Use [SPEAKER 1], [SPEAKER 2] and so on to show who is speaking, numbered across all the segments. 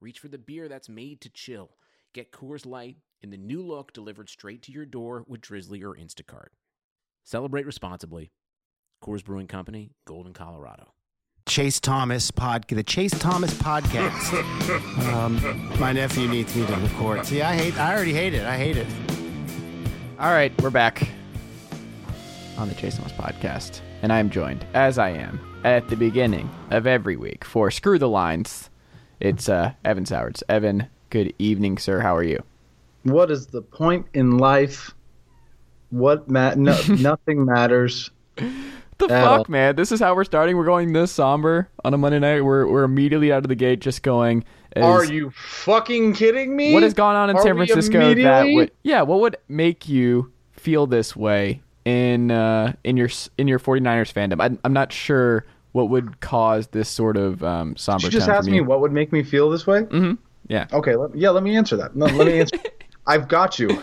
[SPEAKER 1] reach for the beer that's made to chill. Get Coors Light in the new look delivered straight to your door with Drizzly or Instacart. Celebrate responsibly. Coors Brewing Company, Golden, Colorado.
[SPEAKER 2] Chase Thomas pod, the Chase Thomas podcast. um, my nephew needs me to record. See, I hate. I already hate it. I hate it.
[SPEAKER 3] All right, we're back on the Chase Thomas podcast, and I am joined, as I am at the beginning of every week, for Screw the Lines. It's uh, Evan Sowards. Evan, good evening, sir. How are you?
[SPEAKER 4] What is the point in life? What ma- no, nothing matters.
[SPEAKER 3] The fuck,
[SPEAKER 4] all.
[SPEAKER 3] man? This is how we're starting. We're going this somber on a Monday night. We're we're immediately out of the gate, just going.
[SPEAKER 4] Are you fucking kidding me?
[SPEAKER 3] What has gone on in
[SPEAKER 4] Are
[SPEAKER 3] San Francisco that would yeah, what would make you feel this way in uh in your in your 49ers fandom? I'm I'm not sure what would cause this sort of um somber
[SPEAKER 4] Did you just ask me what would make me feel this way?
[SPEAKER 3] Mm-hmm. Yeah.
[SPEAKER 4] Okay, let, yeah, let me answer that. No, let me answer. I've got you.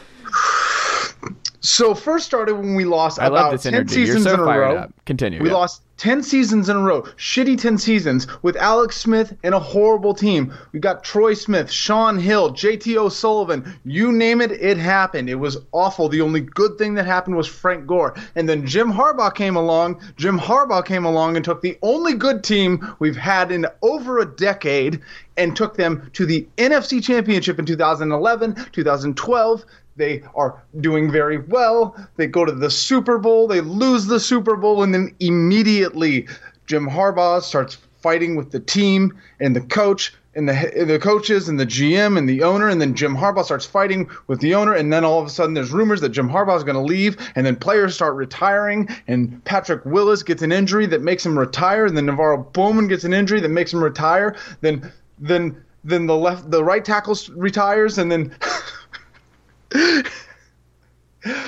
[SPEAKER 4] So first started when we lost
[SPEAKER 3] I
[SPEAKER 4] about
[SPEAKER 3] love this
[SPEAKER 4] 10
[SPEAKER 3] energy. You're
[SPEAKER 4] seasons
[SPEAKER 3] so
[SPEAKER 4] in a row.
[SPEAKER 3] up. Continue.
[SPEAKER 4] We
[SPEAKER 3] yeah.
[SPEAKER 4] lost 10 seasons in a row. Shitty 10 seasons with Alex Smith and a horrible team. We got Troy Smith, Shaun Hill, JT O'Sullivan. You name it, it happened. It was awful. The only good thing that happened was Frank Gore. And then Jim Harbaugh came along. Jim Harbaugh came along and took the only good team we've had in over a decade and took them to the NFC Championship in 2011, 2012. They are doing very well. They go to the Super Bowl, they lose the Super Bowl, and then immediately Jim Harbaugh starts fighting with the team and the coach and the the coaches and the GM and the owner, and then Jim Harbaugh starts fighting with the owner, and then all of a sudden there's rumors that Jim Harbaugh is going to leave, and then players start retiring, and Patrick Willis gets an injury that makes him retire, and then NaVorro Bowman gets an injury that makes him retire, then then then the left the right tackle retires, and then.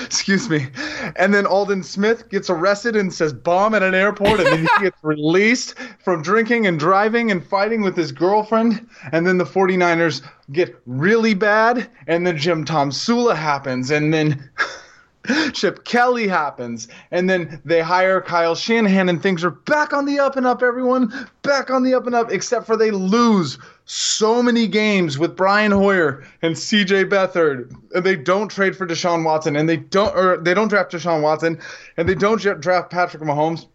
[SPEAKER 4] Excuse me. And then Aldon Smith gets arrested and says bomb at an airport, and then he gets released from drinking and driving and fighting with his girlfriend. And then the 49ers get really bad, and then Jim Tomsula happens, and then Chip Kelly happens, and then they hire Kyle Shanahan, and things are back on the up and up, everyone. Back on the up and up, except for they lose so many games with Brian Hoyer and CJ Beathard, and they don't trade for Deshaun Watson, and they don't or they don't draft Deshaun Watson, and they don't draft Patrick Mahomes.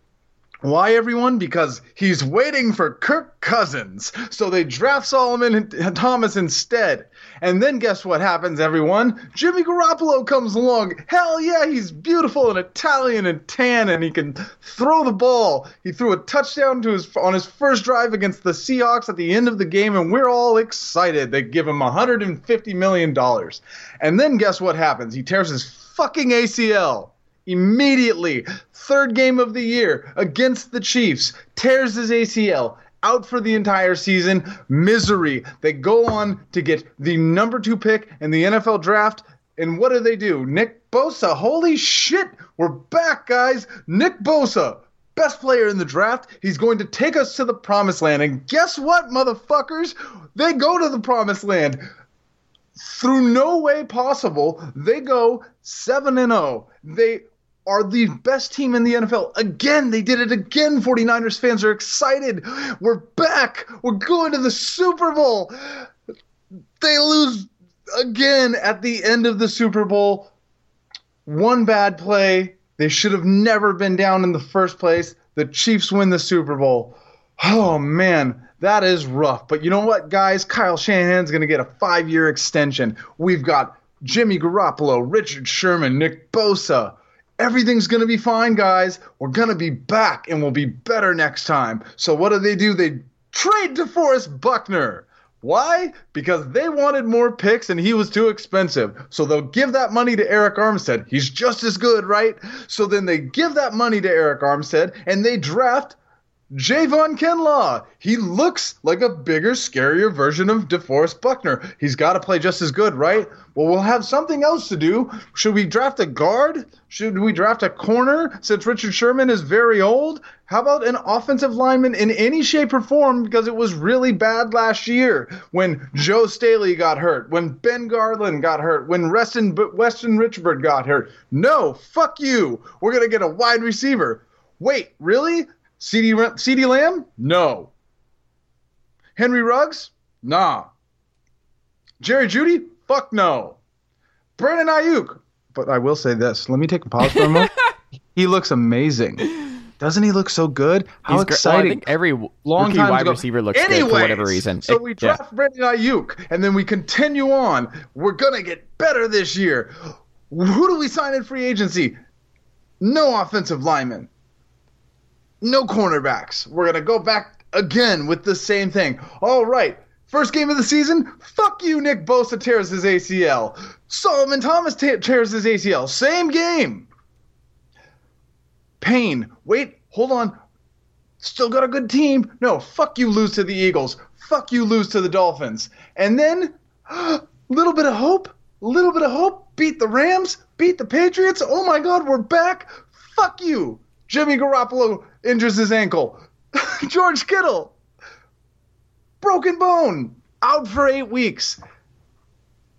[SPEAKER 4] Why, everyone? Because he's waiting for Kirk Cousins. So they draft Solomon Thomas instead. And then guess what happens, everyone? Jimmy Garoppolo comes along. Hell yeah, he's beautiful and Italian and tan, and he can throw the ball. He threw a touchdown to his on his first drive against the Seahawks at the end of the game, and we're all excited. They give him 150 million dollars. And then guess what happens? He tears his fucking ACL immediately. Third game of the year against the Chiefs, tears his ACL. Out for the entire season, misery. They go on to get the number two pick in the NFL draft, and what do they do? Nick Bosa, holy shit, we're back, guys. Nick Bosa, best player in the draft. He's going to take us to the promised land. And guess what, motherfuckers? They go to the promised land through no way possible, they go 7 and 0. They are the best team in the NFL. Again, they did it again. 49ers fans are excited. We're back. We're going to the Super Bowl. They lose again at the end of the Super Bowl. One bad play. They should have never been down in the first place. The Chiefs win the Super Bowl. Oh man, that is rough. But you know what, guys? Kyle Shanahan's going to get a five year extension. We've got Jimmy Garoppolo, Richard Sherman, Nick Bosa. Everything's going to be fine, guys. We're going to be back and we'll be better next time. So, what do they do? They trade DeForest Buckner. Why? Because they wanted more picks and he was too expensive. So they'll give that money to Arik Armstead. He's just as good, right? So then they give that money to Arik Armstead and they draft Javon Kinlaw. He looks like a bigger, scarier version of DeForest Buckner. He's got to play just as good, right? Well, we'll have something else to do. Should we draft a guard? Should we draft a corner since Richard Sherman is very old? How about an offensive lineman in any shape or form because it was really bad last year when Joe Staley got hurt, when Ben Garland got hurt, when Reston, Weston Richburg got hurt? No, fuck you. We're going to get a wide receiver. Wait, really? CeeDee, CeeDee Lamb? No. Henry Ruggs? Nah. Jerry Jeudy? Fuck no. Brandon Aiyuk? But I will say this. Let me take a pause for a moment. he looks amazing. Doesn't he look so good? How
[SPEAKER 3] He's
[SPEAKER 4] exciting!
[SPEAKER 3] Well, I think every
[SPEAKER 4] long time
[SPEAKER 3] wide
[SPEAKER 4] ago.
[SPEAKER 3] receiver looks
[SPEAKER 4] Anyways,
[SPEAKER 3] good for whatever reason.
[SPEAKER 4] So we
[SPEAKER 3] yeah.
[SPEAKER 4] draft Brandon Aiyuk, and then we continue on. We're gonna get better this year. Who do we sign in free agency? No offensive linemen. No cornerbacks. We're gonna go back again with the same thing. All right. First game of the season, fuck you, Nick Bosa tears his ACL. Solomon Thomas tears his ACL. Same game. Pain. Wait, hold on. Still got a good team. No, fuck you, lose to the Eagles. Fuck you, lose to the Dolphins. And then, little bit of hope. Little bit of hope. Beat the Rams. Beat the Patriots. Oh my God, we're back. Fuck you. Jimmy Garoppolo injures his ankle. George Kittle. Broken bone. Out for eight weeks.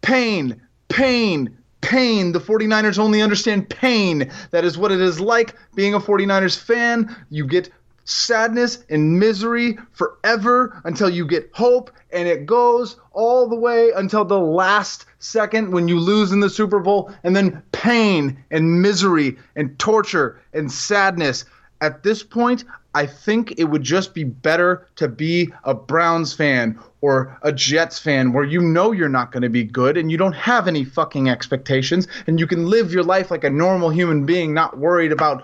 [SPEAKER 4] Pain. Pain. Pain. The 49ers only understand pain. That is what it is like being a 49ers fan. You get sadness and misery forever until you get hope, and it goes all the way until the last second when you lose in the Super Bowl, and then pain and misery and torture and sadness. At this point, I think it would just be better to be a Browns fan or a Jets fan where you know you're not going to be good and you don't have any fucking expectations and you can live your life like a normal human being, not worried about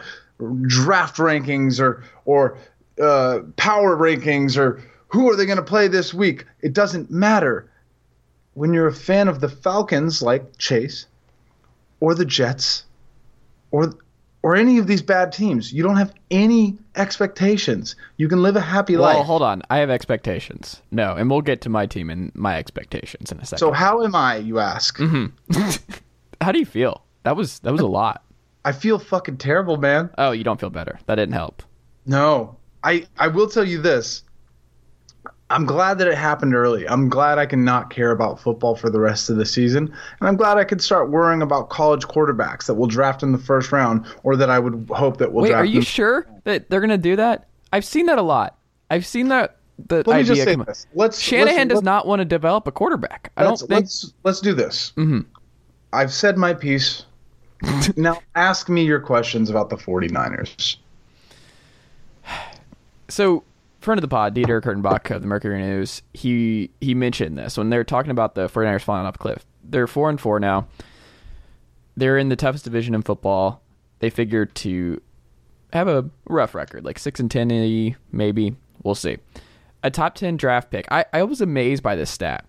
[SPEAKER 4] draft rankings or or uh, power rankings or who are they going to play this week. It doesn't matter. When you're a fan of the Falcons, like Chase, or the Jets, or or any of these bad teams, you don't have any expectations. You can live a happy
[SPEAKER 3] Well,
[SPEAKER 4] life.
[SPEAKER 3] Well, hold on. I have expectations. No, and we'll get to my team and my expectations in a second.
[SPEAKER 4] So how am I? You ask. Mm-hmm.
[SPEAKER 3] how do you feel? That was that was a lot.
[SPEAKER 4] I feel fucking terrible, man.
[SPEAKER 3] Oh, you don't feel better. That didn't help.
[SPEAKER 4] No, I I will tell you this. I'm glad that it happened early. I'm glad I can not care about football for the rest of the season, and I'm glad I could start worrying about college quarterbacks that will draft in the first round, or that I would hope that will draft.
[SPEAKER 3] Wait,
[SPEAKER 4] draft.
[SPEAKER 3] are you
[SPEAKER 4] them.
[SPEAKER 3] sure that they're gonna do that? I've seen that a lot. I've seen that the
[SPEAKER 4] Let me
[SPEAKER 3] idea
[SPEAKER 4] just say this. Let's
[SPEAKER 3] Shanahan
[SPEAKER 4] let's,
[SPEAKER 3] does not want to develop a quarterback. I don't
[SPEAKER 4] let's,
[SPEAKER 3] think.
[SPEAKER 4] let's let's do this.
[SPEAKER 3] Mhm.
[SPEAKER 4] I've said my piece. now ask me your questions about the 49ers.
[SPEAKER 3] So, friend of the pod, Dieter Kurtenbach of the Mercury News, he he mentioned this when they were talking about the 49ers falling off a cliff. They're four and four now. They're in the toughest division in football. They figure to have a rough record, like six and ten, maybe. We'll see. A top ten draft pick. I, I was amazed by this stat.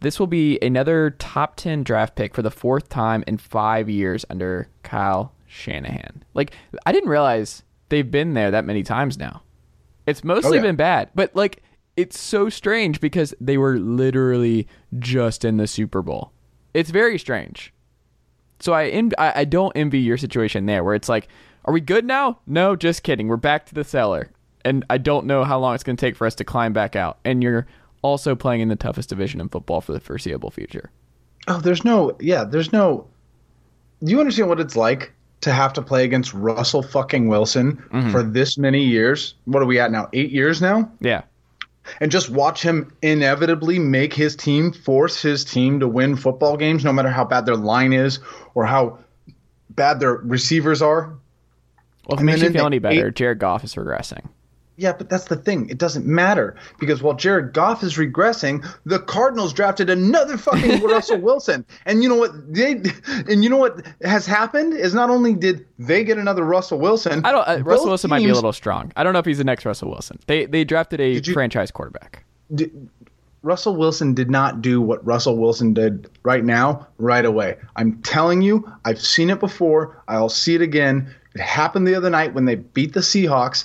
[SPEAKER 3] This will be another top ten draft pick for the fourth time in five years under Kyle Shanahan. Like I didn't realize they've been there that many times now. It's mostly oh,
[SPEAKER 4] yeah.
[SPEAKER 3] been bad, but like it's so strange because they were literally just in the Super Bowl. It's very strange. So I, en- I I don't envy your situation there, where it's like, are we good now? No, just kidding. We're back to the cellar, and I don't know how long it's going to take for us to climb back out. And you're also playing in the toughest division in football for the foreseeable future.
[SPEAKER 4] Oh, there's no, yeah, there's no. Do you understand what it's like to have to play against Russell fucking Wilson mm-hmm. for this many years? What are we at now? Eight years now?
[SPEAKER 3] Yeah,
[SPEAKER 4] And just watch him inevitably make his team, force his team to win football games, no matter how bad their line is or how bad their receivers are.
[SPEAKER 3] well, if it makes you feel any better,
[SPEAKER 4] eight-
[SPEAKER 3] Jared Goff is regressing.
[SPEAKER 4] Yeah, but that's the thing. It doesn't matter because while Jared Goff is regressing, the Cardinals drafted another fucking Russell Wilson. And you know what they and you know what has happened is not only did they get another Russell Wilson,
[SPEAKER 3] I don't. Uh, Russell Wilson might be a little strong. I don't know if he's the next Russell Wilson. They they drafted a
[SPEAKER 4] you-
[SPEAKER 3] franchise quarterback.
[SPEAKER 4] di- Russell Wilson did not do what Russell Wilson did right now, right away. I'm telling you, I've seen it before. I'll see it again. It happened the other night when they beat the Seahawks.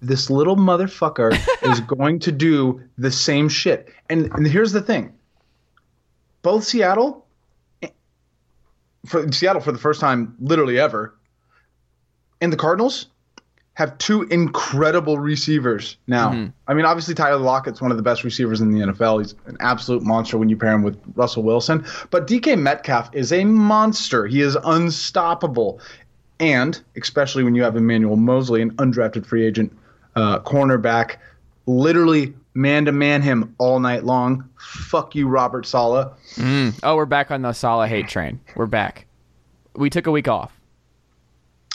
[SPEAKER 4] This little motherfucker is going to do the same shit. And, and here's the thing both Seattle, for Seattle for the first time, literally ever, and the Cardinals have two incredible receivers now.
[SPEAKER 3] Mm-hmm.
[SPEAKER 4] I mean, obviously Tyler Lockett's one of the best receivers in the NFL. He's an absolute monster when you pair him with Russell Wilson. But DK Metcalf is a monster. He is unstoppable. And especially when you have Emmanuel Moseley, an undrafted free agent uh, cornerback, literally man to man him all night long. Fuck you, Robert Saleh.
[SPEAKER 3] Oh, we're back on the Saleh hate train. We're back. We took a week off.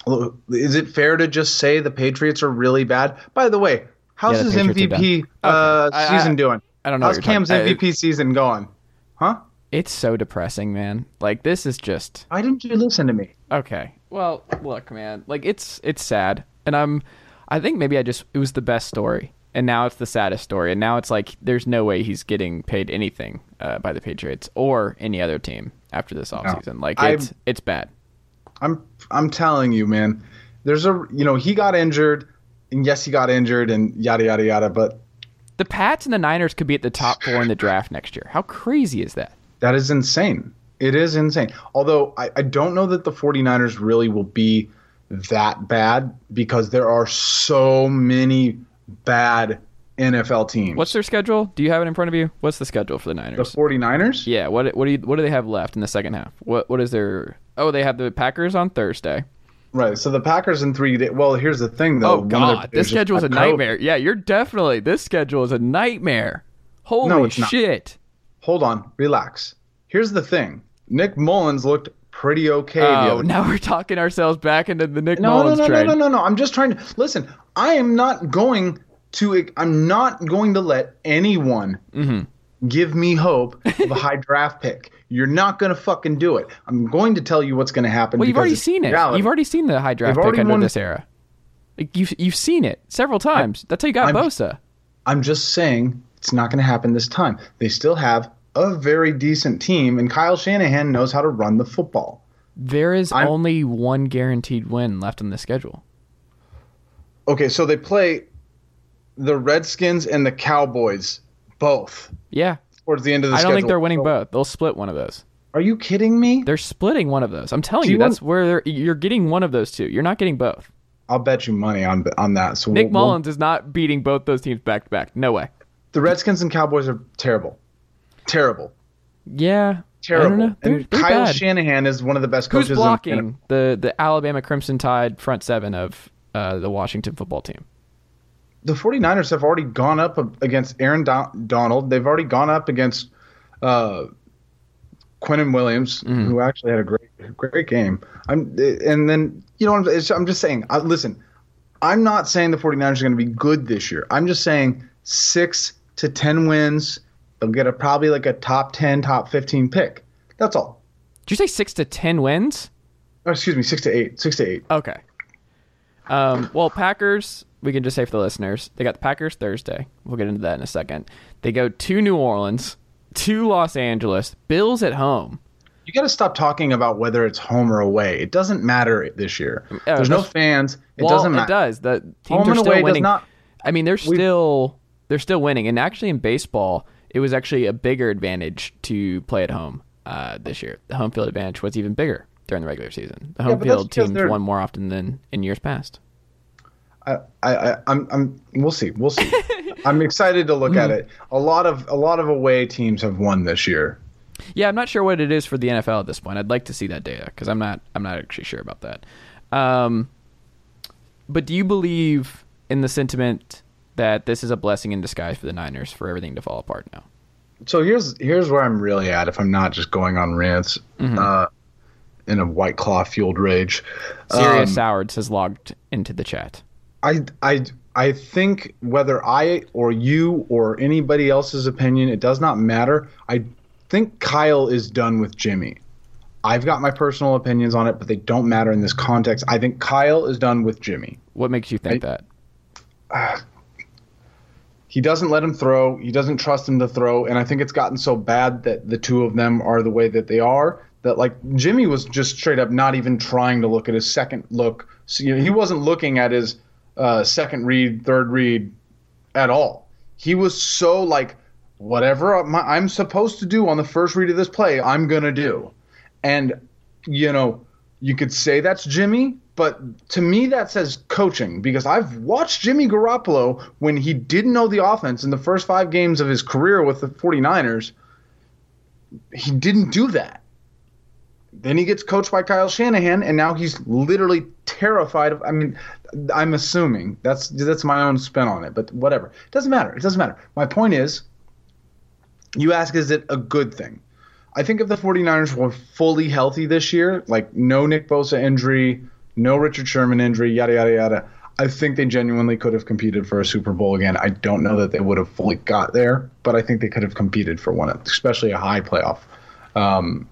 [SPEAKER 4] Look, Is it fair to just say the Patriots are really bad? By the way, how's
[SPEAKER 3] Yeah, the
[SPEAKER 4] his
[SPEAKER 3] Patriots
[SPEAKER 4] MVP uh,
[SPEAKER 3] Okay. I- I-
[SPEAKER 4] season doing?
[SPEAKER 3] I don't know
[SPEAKER 4] How's Cam's
[SPEAKER 3] talking- I-
[SPEAKER 4] MVP season going? Huh?
[SPEAKER 3] It's so depressing, man. Like this is just
[SPEAKER 4] Why didn't you listen to me?
[SPEAKER 3] okay. Well, look, man. Like it's it's sad, and I'm. I think maybe I just it was the best story, and now it's the saddest story, and now it's like there's no way he's getting paid anything uh, by the Patriots or any other team after this offseason. Like
[SPEAKER 4] I'm-
[SPEAKER 3] it's it's bad.
[SPEAKER 4] I'm I'm telling you, man. There's a you know he got injured, and yes he got injured, and yada yada yada. But
[SPEAKER 3] The Pats and the Niners could be at the top four in the draft next year. How crazy is that?
[SPEAKER 4] that is insane. It is insane. Although I, I don't know that the 49ers really will be that bad because there are so many bad NFL teams.
[SPEAKER 3] What's their schedule? Do you have it in front of you? What's the schedule for the Niners?
[SPEAKER 4] the
[SPEAKER 3] Niners?
[SPEAKER 4] 49ers?
[SPEAKER 3] Yeah, what what do you, what do they have left in the second half? What what is their Oh, they have the Packers on Thursday.
[SPEAKER 4] Right. So the Packers in three days. Well, here's the thing, though.
[SPEAKER 3] Oh
[SPEAKER 4] One of their
[SPEAKER 3] god, this schedule is a nightmare. Yeah, you're definitely this schedule is a nightmare. Holy
[SPEAKER 4] No, it's not.
[SPEAKER 3] shit.
[SPEAKER 4] Hold on, relax. Here's the thing. Nick Mullins looked pretty okay
[SPEAKER 3] Oh, now we're talking ourselves back into the Nick
[SPEAKER 4] No,
[SPEAKER 3] Mullins
[SPEAKER 4] no, no,
[SPEAKER 3] train.
[SPEAKER 4] no, no, no, no. I'm just trying to listen. I am not going to. I'm not going to let anyone
[SPEAKER 3] Mm-hmm.
[SPEAKER 4] give me hope of a high draft pick. You're not going to fucking do it. I'm going to tell you what's going to happen.
[SPEAKER 3] Well, you've already seen it.
[SPEAKER 4] reality.
[SPEAKER 3] You've already seen the high draft
[SPEAKER 4] They've
[SPEAKER 3] pick under
[SPEAKER 4] won-
[SPEAKER 3] this era. Like you've you've seen it several times. That's how you got
[SPEAKER 4] I'm-
[SPEAKER 3] Bosa.
[SPEAKER 4] I'm just saying it's not going to happen this time. They still have a very decent team, and Kyle Shanahan knows how to run the football.
[SPEAKER 3] There is
[SPEAKER 4] I'm-
[SPEAKER 3] only one guaranteed win left on the schedule.
[SPEAKER 4] Okay, so they play the Redskins and the Cowboys both
[SPEAKER 3] Yeah,
[SPEAKER 4] towards the end of the season.
[SPEAKER 3] I
[SPEAKER 4] schedule.
[SPEAKER 3] don't think they're winning
[SPEAKER 4] So-
[SPEAKER 3] both. They'll split one of those.
[SPEAKER 4] Are you kidding me?
[SPEAKER 3] They're splitting one of those. I'm telling
[SPEAKER 4] Do
[SPEAKER 3] you,
[SPEAKER 4] you
[SPEAKER 3] that's where they're, you're getting one of those two. You're not getting both.
[SPEAKER 4] I'll bet you money on on that. So
[SPEAKER 3] Nick
[SPEAKER 4] we'll- we'll-
[SPEAKER 3] Mullins is not beating both those teams back to back. No way.
[SPEAKER 4] the Redskins and Cowboys are terrible, terrible,
[SPEAKER 3] Yeah,
[SPEAKER 4] terrible.
[SPEAKER 3] I don't know. They're,
[SPEAKER 4] and
[SPEAKER 3] they're
[SPEAKER 4] Kyle
[SPEAKER 3] bad.
[SPEAKER 4] Shanahan is one of the best
[SPEAKER 3] Who's
[SPEAKER 4] coaches. in-
[SPEAKER 3] blocking
[SPEAKER 4] in-
[SPEAKER 3] the the Alabama Crimson Tide front seven of uh, the Washington football team?
[SPEAKER 4] the 49ers have already gone up against Aaron Don- Donald. They've already gone up against uh, Quinnen Williams,
[SPEAKER 3] Mm-hmm.
[SPEAKER 4] who actually had a great great game. I'm and then you know I'm, I'm just saying. I, listen, I'm not saying the 49ers are going to be good this year. I'm just saying six to ten wins. They'll get a probably like a top 10, top 15 pick. That's all.
[SPEAKER 3] Did you say six to ten wins?
[SPEAKER 4] Oh, excuse me, six to eight. Six to eight.
[SPEAKER 3] Okay. Um, well, Packers, we can just say for the listeners, they got the Packers Thursday. We'll get into that in a second. They go to New Orleans, to Los Angeles, Bills at home.
[SPEAKER 4] You got to stop talking about whether it's home or away. It doesn't matter this year.
[SPEAKER 3] Yeah,
[SPEAKER 4] There's no fans. It
[SPEAKER 3] well,
[SPEAKER 4] doesn't
[SPEAKER 3] it does. The teams
[SPEAKER 4] Home
[SPEAKER 3] are
[SPEAKER 4] and
[SPEAKER 3] still
[SPEAKER 4] away does
[SPEAKER 3] winning.
[SPEAKER 4] not-
[SPEAKER 3] I mean, they're still they're still winning, and actually in baseball, it was actually a bigger advantage to play at home uh, this year. The home field advantage was even bigger during the regular season. The home
[SPEAKER 4] but that's
[SPEAKER 3] field teams
[SPEAKER 4] they're-
[SPEAKER 3] won more often than in years past.
[SPEAKER 4] I, I, I- I'm, I'm. We'll see. We'll see. I'm excited to look at
[SPEAKER 3] Mm-hmm.
[SPEAKER 4] it. A lot of, a lot of away teams have won this year.
[SPEAKER 3] Yeah, I'm not sure what it is for the NFL at this point. I'd like to see that data because I'm not I'm not actually sure about that. Um, but do you believe in the sentiment that this is a blessing in disguise for the Niners for everything to fall apart now?
[SPEAKER 4] So here's, here's where I'm really at. If I'm not just going on rants,
[SPEAKER 3] Mm-hmm.
[SPEAKER 4] uh, in a white claw fueled rage.
[SPEAKER 3] Sirius
[SPEAKER 4] Um,
[SPEAKER 3] Sowards has logged into the chat.
[SPEAKER 4] I, I, I think whether I or you or anybody else's opinion, it does not matter. I think Kyle is done with Jimmy. I've got my personal opinions on it, but they don't matter in this context. I think Kyle is done with Jimmy.
[SPEAKER 3] What makes you think that?
[SPEAKER 4] He doesn't let him throw. He doesn't trust him to throw, and I think it's gotten so bad that the two of them are the way that they are. That like Jimmy was just straight up not even trying to look at his second look. So, you know, he wasn't looking at his uh, second read, third read at all. He was so like, whatever I'm supposed to do on the first read of this play, I'm to do. And, you know, you could say that's Jimmy, but to me that says coaching because I've watched Jimmy Garoppolo when he didn't know the offense in the first five games of his career with the 49ers. He didn't do that. Then he gets coached by Kyle Shanahan, and now he's literally terrified of. I mean, I'm assuming that's that's my own spin on it, but whatever. It doesn't matter. It doesn't matter. My point is, you ask, is it a good thing? I think if the 49ers were fully healthy this year, like no Nick Bosa injury, no Richard Sherman injury, yada, yada, yada, I think they genuinely could have competed for a Super Bowl again. I don't know that they would have fully got there, but I think they could have competed for one, especially a high playoff. Um,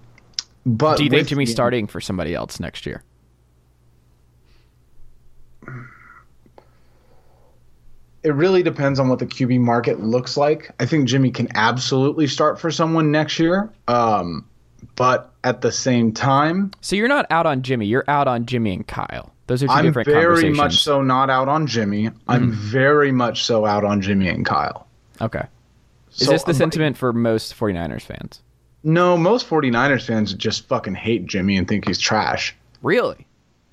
[SPEAKER 4] but
[SPEAKER 3] do you think Jimmy's starting for somebody else next year?
[SPEAKER 4] It really depends on what the QB market looks like. I think Jimmy can absolutely start for someone next year. Um, but at the same time,
[SPEAKER 3] so you're not out on Jimmy. You're out on Jimmy and Kyle. Those are 2
[SPEAKER 4] I'm
[SPEAKER 3] different
[SPEAKER 4] very much so not out on Jimmy. I'm mm. very much so out on Jimmy and Kyle.
[SPEAKER 3] Okay. Is so, this the sentiment for most 49ers fans?
[SPEAKER 4] No, most 49ers fans just fucking hate Jimmy and think he's trash.
[SPEAKER 3] Really?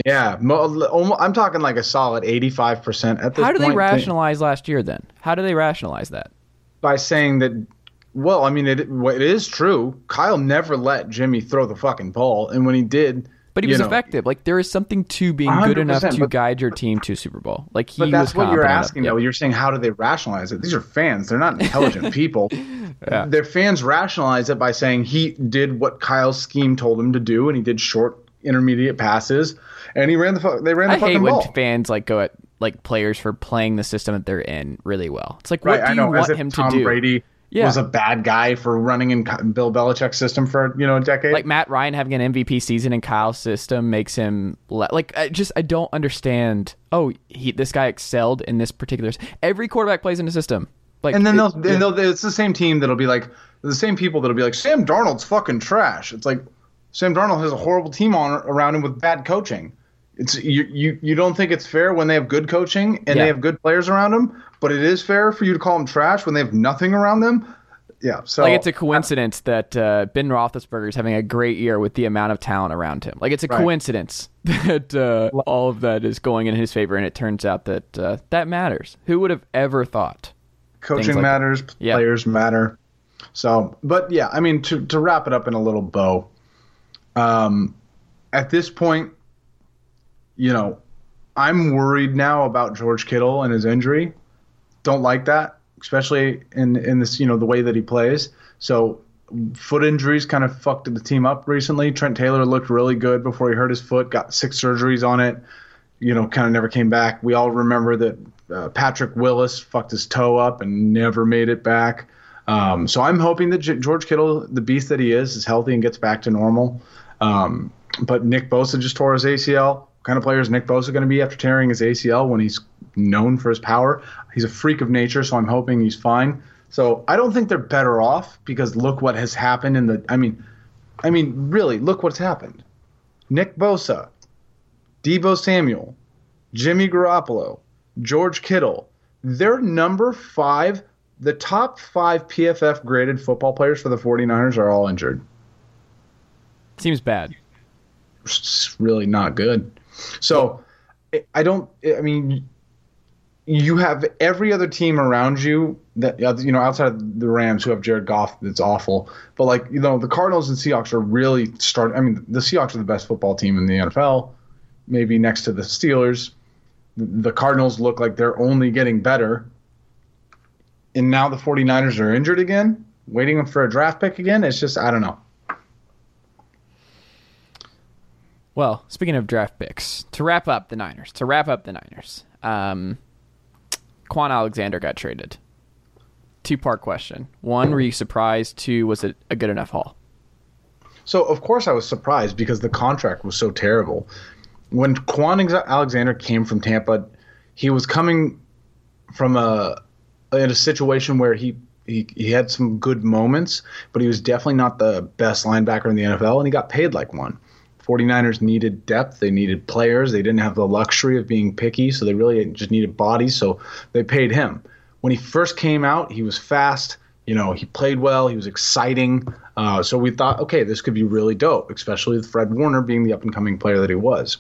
[SPEAKER 4] Yeah, I'm talking like a solid 85% at this
[SPEAKER 3] How do
[SPEAKER 4] point.
[SPEAKER 3] they rationalize last year then? How do they rationalize that?
[SPEAKER 4] By saying that well, I mean, it it is true. Kyle never let Jimmy throw the fucking ball, and when he did,
[SPEAKER 3] but he was know, effective. Like there is something to being good enough to but, guide your team to Super Bowl. Like he
[SPEAKER 4] but that's
[SPEAKER 3] what
[SPEAKER 4] you're asking though. You're saying how do they rationalize it? These are fans. They're not intelligent people. yeah. Their fans rationalize it by saying he did what Kyle's scheme told him to do, and he did short, intermediate passes, and he ran the. fuck. They ran the
[SPEAKER 3] I
[SPEAKER 4] fucking
[SPEAKER 3] hate
[SPEAKER 4] ball.
[SPEAKER 3] when fans like go at like players for playing the system that they're in really well. It's like, what right, do you want him
[SPEAKER 4] Tom
[SPEAKER 3] to do?
[SPEAKER 4] Brady yeah. was a bad guy for running in Bill Belichick's system for you know a decade.
[SPEAKER 3] Like Matt Ryan having an MVP season in Kyle's system makes him le- like I just I don't understand. Oh, he this guy excelled in this particular. Every quarterback plays in a system. Like
[SPEAKER 4] and then they'll, it, they'll it's the same team that'll be like the same people that'll be like Sam Darnold's fucking trash. It's like Sam Darnold has a horrible team on around him with bad coaching. It's you you, you don't think it's fair when they have good coaching and yeah. they have good players around them, but it is fair for you to call them trash when they have nothing around them. Yeah, so
[SPEAKER 3] like it's a coincidence that uh, Ben Roethlisberger is having a great year with the amount of talent around him. Like it's a right. coincidence that uh, all of that is going in his favor, and it turns out that uh, that matters. Who would have ever thought?
[SPEAKER 4] Coaching like matters, yeah. players matter. So, but yeah, I mean, to to wrap it up in a little bow, um, at this point, you know, I'm worried now about George Kittle and his injury. Don't like that, especially in in this, you know, the way that he plays. So foot injuries kind of fucked the team up recently. Trent Taylor looked really good before he hurt his foot, got six surgeries on it, you know, kind of never came back. We all remember that uh, Patrick Willis fucked his toe up and never made it back. Um, so I'm hoping that J- George Kittle, the beast that he is, is healthy and gets back to normal. Um, but Nick Bosa just tore his ACL kind of player is Nick Bosa going to be after tearing his ACL when he's known for his power? He's a freak of nature, so I'm hoping he's fine. So I don't think they're better off because look what has happened in the. I mean, I mean, really, look what's happened. Nick Bosa, Deebo Samuel, Jimmy Garoppolo, George Kittle. They're number five. The top five PFF graded football players for the 49ers are all injured.
[SPEAKER 3] Seems bad.
[SPEAKER 4] It's really not good. So I don't. I mean, you have every other team around you that uh, you know outside of the Rams who have Jared Goff that's awful, but like you know the Cardinals and Seahawks are really start. I mean, the Seahawks are the best football team in the NFL, maybe next to the Steelers. The Cardinals look like they're only getting better. And now the 49ers are injured again, waiting for a draft pick again. It's just I don't know.
[SPEAKER 3] Well, speaking of draft picks, to wrap up the Niners, to wrap up the Niners, um, Kwon Alexander got traded. Two part question. One, were you surprised? Two, was it a good enough haul?
[SPEAKER 4] So, of course, I was surprised because the contract was so terrible. When Kwon Alexander came from Tampa, he was coming from a in a situation where he, he he had some good moments, but he was definitely not the best linebacker in the NFL, and he got paid like one 49ers needed depth. They needed players. They didn't have the luxury of being picky, so they really just needed bodies. So they paid him. When he first came out, he was fast. You know, he played well. He was exciting. Uh, so we thought, okay, this could be really dope, especially with Fred Warner being the up and coming player that he was.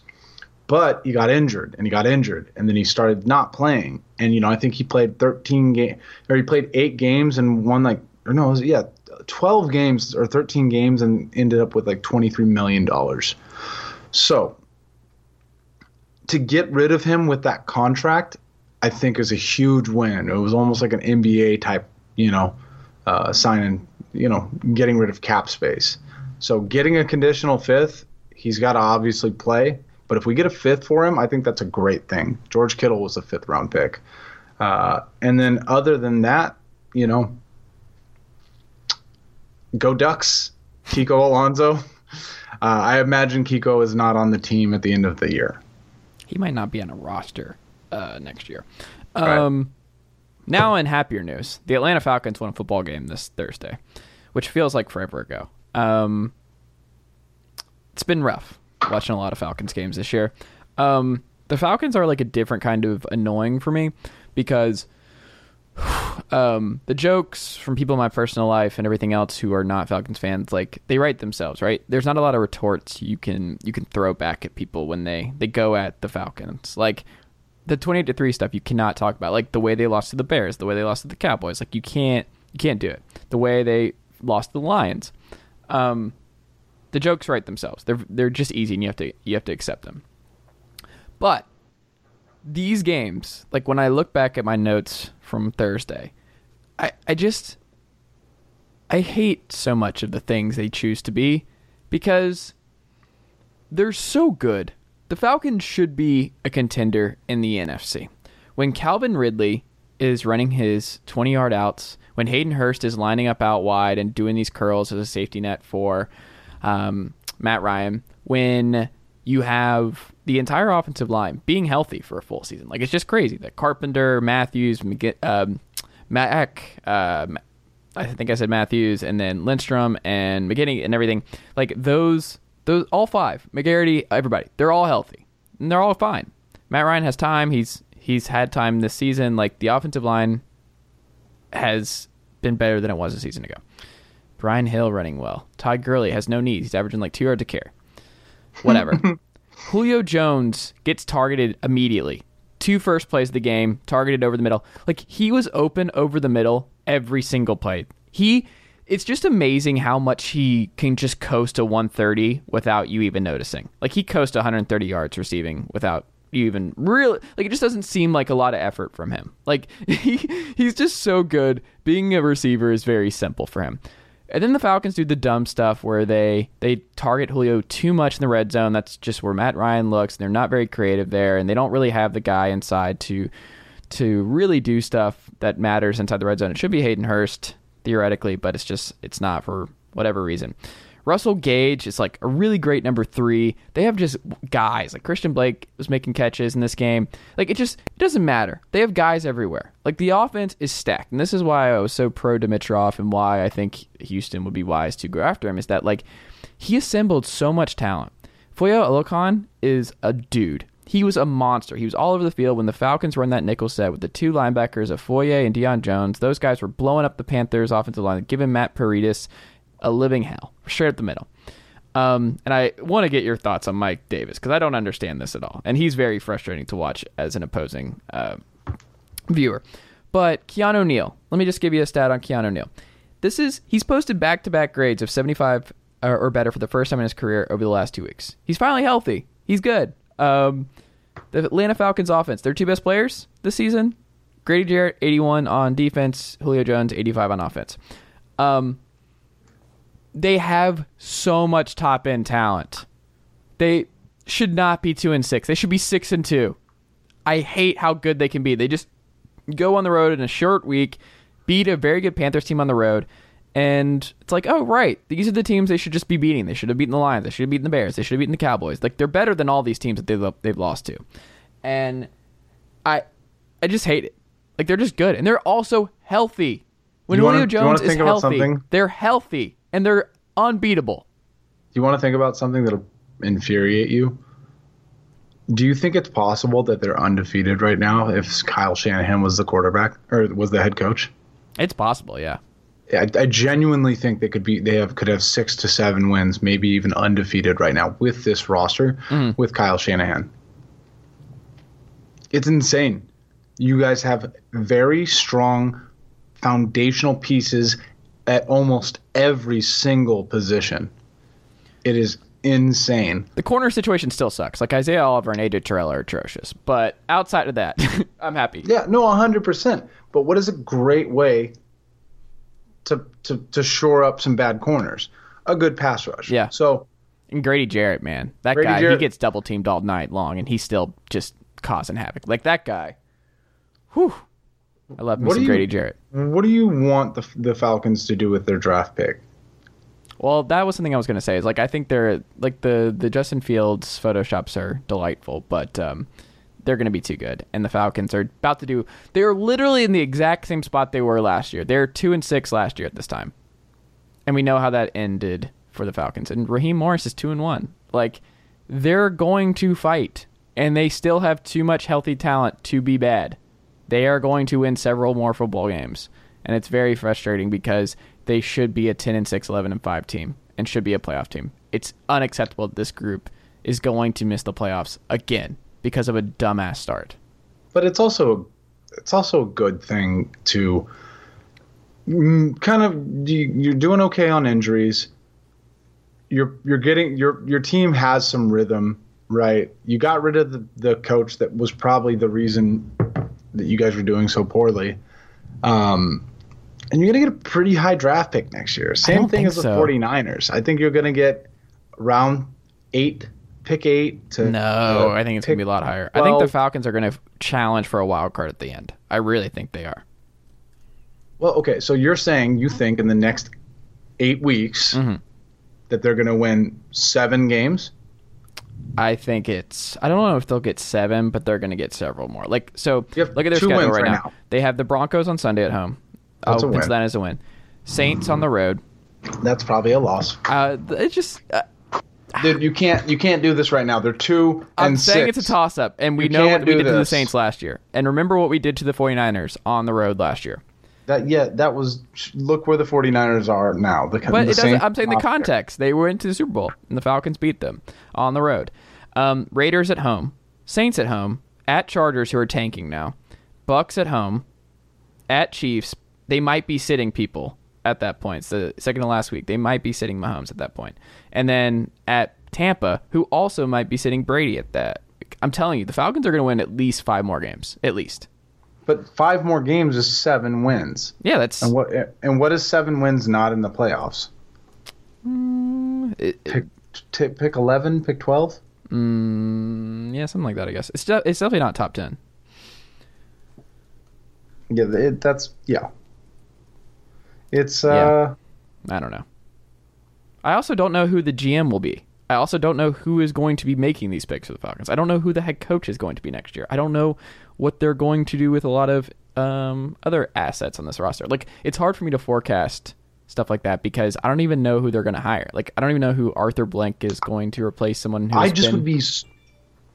[SPEAKER 4] But he got injured and he got injured, and then he started not playing. And you know, I think he played 13 game or he played eight games and won like or no, was, yeah, 12 games or 13 games and ended up with like 23 million dollars. So to get rid of him with that contract, I think is a huge win. It was almost like an NBA type, you know, uh, signing, you know, getting rid of cap space. So getting a conditional fifth, he's got to obviously play. But if we get a fifth for him, I think that's a great thing. George Kittle was a fifth round pick. Uh, and then other than that, you know, go Ducks, Kiko Alonso. Uh, I imagine Kiko is not on the team at the end of the year.
[SPEAKER 3] He might not be on a roster uh, next year. Um, right. Now, in happier news, the Atlanta Falcons won a football game this Thursday, which feels like forever ago. Um, it's been rough watching a lot of Falcons games this year. Um, the Falcons are like a different kind of annoying for me because um, the jokes from people in my personal life and everything else who are not Falcons fans, like they write themselves, right? There's not a lot of retorts you can you can throw back at people when they they go at the Falcons. Like the 28 to 3 stuff you cannot talk about like the way they lost to the bears the way they lost to the cowboys like you can't you can't do it the way they lost to the lions um, the jokes write themselves they're they're just easy and you have to you have to accept them but these games like when i look back at my notes from thursday i i just i hate so much of the things they choose to be because they're so good the Falcons should be a contender in the NFC. When Calvin Ridley is running his 20 yard outs, when Hayden Hurst is lining up out wide and doing these curls as a safety net for um, Matt Ryan, when you have the entire offensive line being healthy for a full season. Like it's just crazy that Carpenter, Matthews, um, Mack, uh, I think I said Matthews, and then Lindstrom and McKinney and everything. Like those those all five, McGarity, everybody, they're all healthy and they're all fine. Matt Ryan has time. He's he's had time this season. Like the offensive line has been better than it was a season ago. Brian Hill running well. Todd Gurley has no knees. He's averaging like two yards to carry. Whatever. Julio Jones gets targeted immediately. Two first plays of the game, targeted over the middle. Like he was open over the middle every single play. He it's just amazing how much he can just coast to 130 without you even noticing. Like he coast 130 yards receiving without you even really like it just doesn't seem like a lot of effort from him. Like he he's just so good. Being a receiver is very simple for him. And then the Falcons do the dumb stuff where they they target Julio too much in the red zone. That's just where Matt Ryan looks. They're not very creative there, and they don't really have the guy inside to to really do stuff that matters inside the red zone. It should be Hayden Hurst theoretically, but it's just it's not for whatever reason. Russell Gage is like a really great number three. They have just guys like Christian Blake was making catches in this game. Like it just it doesn't matter. They have guys everywhere. Like the offense is stacked, and this is why I was so pro Dimitroff and why I think Houston would be wise to go after him. Is that like he assembled so much talent. Foye Oluokun is a dude. He was a monster. He was all over the field when the Falcons in that nickel set with the two linebackers of Foye and Deion Jones. Those guys were blowing up the Panthers' offensive line, giving Matt Paradis a living hell, straight up the middle. Um, and I want to get your thoughts on Mike Davis because I don't understand this at all, and he's very frustrating to watch as an opposing uh, viewer. But Keanu Neal, let me just give you a stat on Keanu Neal. This is he's posted back-to-back grades of 75 or, or better for the first time in his career over the last two weeks. He's finally healthy. He's good. Um, the Atlanta Falcons offense, their two best players this season, Grady Jarrett, 81 on defense, Julio Jones, 85 on offense. Um, they have so much top end talent. They should not be two and six. They should be six and two. I hate how good they can be. They just go on the road in a short week, beat a very good Panthers team on the road, and it's like, oh right, these are the teams they should just be beating. They should have beaten the Lions. They should have beaten the Bears. They should have beaten the Cowboys. Like they're better than all these teams that they've they've lost to, and I I just hate it. Like they're just good, and they're also healthy. When Julio Jones is healthy, they're healthy and they're unbeatable.
[SPEAKER 4] Do you want to think about something that'll infuriate you. Do you think it's possible that they're undefeated right now if Kyle Shanahan was the quarterback or was the head coach?
[SPEAKER 3] It's possible, yeah.
[SPEAKER 4] I, I genuinely think they could be they have could have six to seven wins, maybe even undefeated right now with this roster
[SPEAKER 3] Mhm.
[SPEAKER 4] with Kyle Shanahan. It's insane. You guys have very strong foundational pieces at almost every single position. It is insane.
[SPEAKER 3] The corner situation still sucks. Like Isaiah Oliver and AJ Terrell are atrocious. But outside of that, I'm happy.
[SPEAKER 4] Yeah, no, hundred percent. But what is a great way to to to shore up some bad corners? A good pass rush.
[SPEAKER 3] Yeah.
[SPEAKER 4] So
[SPEAKER 3] And Grady Jarrett, man. That
[SPEAKER 4] Grady
[SPEAKER 3] guy, he gets double teamed all night long and he's still just causing havoc. Like that guy. Whew. I love me
[SPEAKER 4] What
[SPEAKER 3] some
[SPEAKER 4] you-
[SPEAKER 3] Grady Jarrett.
[SPEAKER 4] What do you want the the Falcons to do with their draft pick?
[SPEAKER 3] Well, that was something I was going to say. Is like I think they're like the the Justin Fields photoshops are delightful, but um, they're going to be too good. And the Falcons are about to do. They are literally in the exact same spot they were last year. They're two and six last year at this time, and we know how that ended for the Falcons. And Raheem Morris is two and one. Like they're going to fight, and they still have too much healthy talent to be bad. They are going to win several more football games, and it's very frustrating because they should be a 10 and 6, 11 and 5 team and should be a playoff team. It's unacceptable that this group is going to miss the playoffs again because of a dumbass start.
[SPEAKER 4] But it's also it's also a good thing to mm, kind of you- you're doing okay on injuries. You're you're getting your your team has some rhythm, right? You got rid of the, the coach that was probably the reason that you guys were doing so poorly. Um, and you're going to get a pretty high draft pick next year. Same thing as the
[SPEAKER 3] so.
[SPEAKER 4] 49ers. I think you're going to get round 8 pick 8 to
[SPEAKER 3] No,
[SPEAKER 4] uh,
[SPEAKER 3] I think it's going to be a lot higher. I think the Falcons are going to challenge for a wild card at the end. I really think they are.
[SPEAKER 4] Well, okay, so you're saying you think in the next eight weeks
[SPEAKER 3] Mhm.
[SPEAKER 4] that they're going to win seven games?
[SPEAKER 3] I think it's. I don't know if they'll get seven, but they're going to get several more. Like so, look at their schedule right,
[SPEAKER 4] right
[SPEAKER 3] now.
[SPEAKER 4] now.
[SPEAKER 3] They have the Broncos on Sunday at home.
[SPEAKER 4] That's
[SPEAKER 3] I'll
[SPEAKER 4] a
[SPEAKER 3] pencil
[SPEAKER 4] win.
[SPEAKER 3] that as a win. Saints on the road.
[SPEAKER 4] That's probably a loss.
[SPEAKER 3] Uh, it's just. Uh,
[SPEAKER 4] Dude, you can't you can't do this right now. They're two
[SPEAKER 3] I'm saying
[SPEAKER 4] six.
[SPEAKER 3] it's a toss up, and we
[SPEAKER 4] You
[SPEAKER 3] know what we did to the. Saints last year. And remember what we did to the 49ers on the road last year.
[SPEAKER 4] That yeah, that was look where the 49ers are now. The,
[SPEAKER 3] But
[SPEAKER 4] the
[SPEAKER 3] it doesn't. I'm saying the context. They went to the Super Bowl, and the Falcons beat them on the road. Um, Raiders at home, Saints at home, at Chargers who are tanking now, Bucs at home, at Chiefs. They might be sitting people at that point. It's the second to last week. They might be sitting Mahomes at that point, and then at Tampa, who also might be sitting Brady at that. I'm telling you, the Falcons are going to win at least five more games, at least.
[SPEAKER 4] But five more games is seven wins.
[SPEAKER 3] Yeah, that's
[SPEAKER 4] And what and what is seven wins not in the playoffs?
[SPEAKER 3] it- it-
[SPEAKER 4] Pick t- pick 11, pick 12?
[SPEAKER 3] mm, yeah, something like that. I guess it's de- it's definitely not top ten.
[SPEAKER 4] Yeah, it, that's yeah. It's uh
[SPEAKER 3] I don't know. I also don't know who the GM will be. I also don't know who is going to be making these picks for the Falcons. I don't know who the head coach is going to be next year. I don't know what they're going to do with a lot of um, other assets on this roster. Like it's hard for me to forecast stuff like that because I don't even know who they're going to hire. Like I don't even know who Arthur Blank is going to replace someone who
[SPEAKER 4] I just would be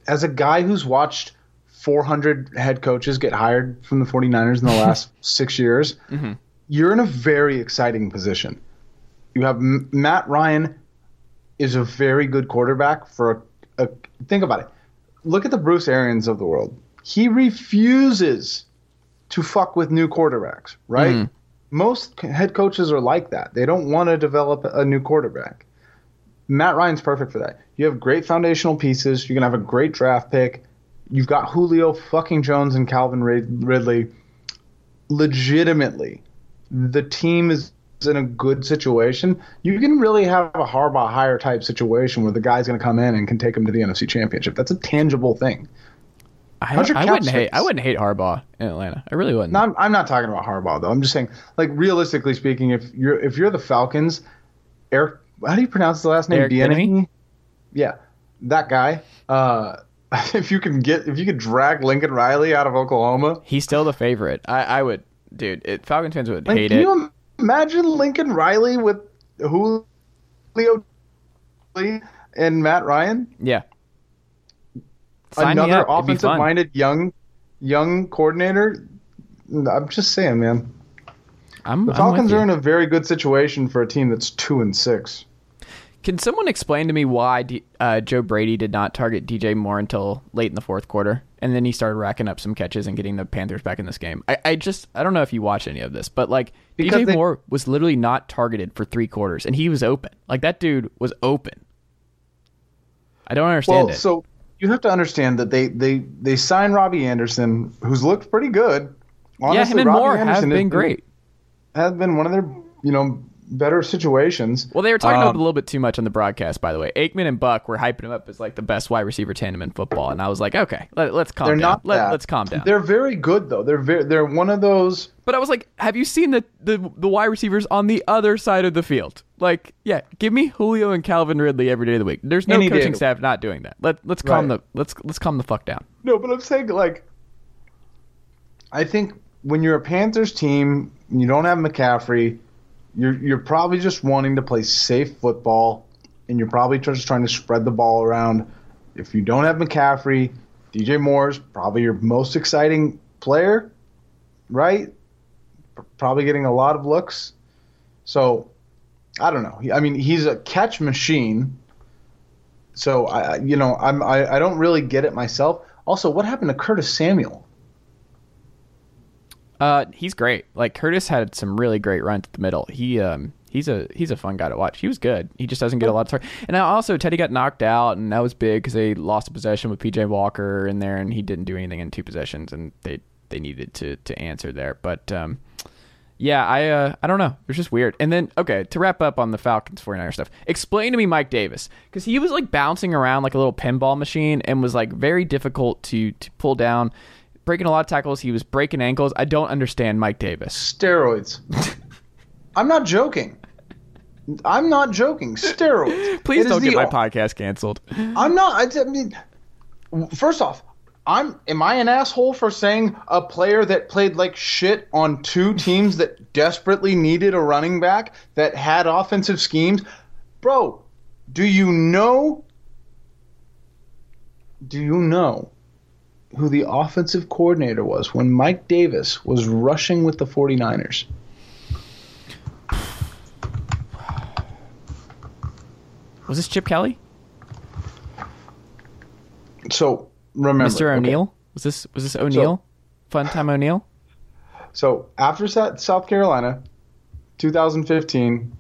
[SPEAKER 4] as a guy who's watched 400 head coaches get hired from the 49ers in the last 6 years.
[SPEAKER 3] Mhm.
[SPEAKER 4] You're in a very exciting position. You have M- Matt Ryan is a very good quarterback for a, a think about it. Look at the Bruce Arians of the world. He refuses to fuck with new quarterbacks, right?
[SPEAKER 3] Mhm.
[SPEAKER 4] Most head coaches are like that. They don't want to develop a new quarterback. Matt Ryan's perfect for that. You have great foundational pieces. You're gonna have a great draft pick. You've got Julio fucking Jones and Calvin Rid- Ridley. Legitimately, the team is in a good situation. You can really have a Harbaugh hire type situation where the guy's gonna come in and can take them to the NFC Championship. That's a tangible thing.
[SPEAKER 3] I, I wouldn't hate. I wouldn't hate Harbaugh in Atlanta. I really wouldn't.
[SPEAKER 4] No, I'm, I'm not talking about Harbaugh though. I'm just saying, like realistically speaking, if you're if you're the Falcons, Eric, how do you pronounce the last name?
[SPEAKER 3] Eric
[SPEAKER 4] Bieniemy? Yeah, that guy. Uh, if you can get if you could drag Lincoln Riley out of Oklahoma,
[SPEAKER 3] He's still the favorite. I, I would, dude. It, Falcons fans would
[SPEAKER 4] like,
[SPEAKER 3] hate it.
[SPEAKER 4] you imagine Lincoln Riley with Julio and Matt Ryan,
[SPEAKER 3] Yeah. Sign
[SPEAKER 4] another
[SPEAKER 3] up. It'd be fun.
[SPEAKER 4] offensive-minded young young coordinator. I'm just saying, man.
[SPEAKER 3] I'm,
[SPEAKER 4] The Falcons are in a very good situation for a team that's two and six.
[SPEAKER 3] Can someone explain to me why D- uh, Joe Brady did not target DJ Moore until late in the fourth quarter, and then he started racking up some catches and getting the Panthers back in this game? I, I just I don't know if you watch any of this, but like
[SPEAKER 4] Because
[SPEAKER 3] DJ
[SPEAKER 4] they-
[SPEAKER 3] Moore was literally not targeted for three quarters, and he was open. Like that dude was open. I don't understand
[SPEAKER 4] Well,
[SPEAKER 3] it.
[SPEAKER 4] so you have to understand that they they they signed Robbie Anderson, who's looked pretty good. Honestly,
[SPEAKER 3] yeah, him and
[SPEAKER 4] Robbie
[SPEAKER 3] Moore have
[SPEAKER 4] Anderson has
[SPEAKER 3] been great.
[SPEAKER 4] Has been one of their you know better situations.
[SPEAKER 3] Well, they were talking about
[SPEAKER 4] Um,
[SPEAKER 3] it a little bit too much on the broadcast, by the way. Aikman and Buck were hyping him up as like the best wide receiver tandem in football, and I was like, okay, let, us calm
[SPEAKER 4] They're
[SPEAKER 3] down.
[SPEAKER 4] not
[SPEAKER 3] Let,
[SPEAKER 4] that.
[SPEAKER 3] Let's calm down.
[SPEAKER 4] They're very good though. They're very, they're one of those.
[SPEAKER 3] But I was like, have you seen the, the the wide receivers on the other side of the field? Like, yeah, give me Julio and Calvin Ridley every day of the week. There's no
[SPEAKER 4] Any day
[SPEAKER 3] coaching
[SPEAKER 4] of
[SPEAKER 3] staff not doing that. Let let's calm
[SPEAKER 4] Right.
[SPEAKER 3] the let's let's calm the fuck down.
[SPEAKER 4] No, but I'm saying like, I think when you're a Panthers team, and you don't have McCaffrey, you're you're probably just wanting to play safe football, and you're probably just trying to spread the ball around. If you don't have McCaffrey, DJ Moore's probably your most exciting player, right? Probably getting a lot of looks. So, I don't know. I mean, he's a catch machine. So I, you know, I'm I, I don't really get it myself. Also, what happened to Curtis Samuel?
[SPEAKER 3] Uh, he's great. Like Curtis had some really great runs at the middle. He um he's a he's a fun guy to watch. He was good. He just doesn't get a lot of target. And also Teddy got knocked out, and that was big because they lost a possession with PJ Walker in there, and he didn't do anything in two possessions, and they they needed to to answer there. But um, yeah, I uh I don't know. It was just weird. And then okay, to wrap up on the Falcons 49er stuff, explain to me Mike Davis because he was like bouncing around like a little pinball machine and was like very difficult to to pull down. Breaking a lot of tackles, he was breaking ankles. I don't understand Mike Davis.
[SPEAKER 4] Steroids. I'm not joking. I'm not joking. Steroids.
[SPEAKER 3] Please
[SPEAKER 4] It
[SPEAKER 3] don't get my podcast canceled.
[SPEAKER 4] I'm not. I, I mean, first off, I'm. Am I an asshole for saying a player that played like shit on two teams that desperately needed a running back that had offensive schemes, bro? Do you know? Do you know who the offensive coordinator was when Mike Davis was rushing with the 49ers?
[SPEAKER 3] Was this Chip Kelly,
[SPEAKER 4] So remember,
[SPEAKER 3] Mr.
[SPEAKER 4] okay.
[SPEAKER 3] O'Neill? Was this was this O'Neill? Fun time O'Neill.
[SPEAKER 4] So after South Carolina, 2015,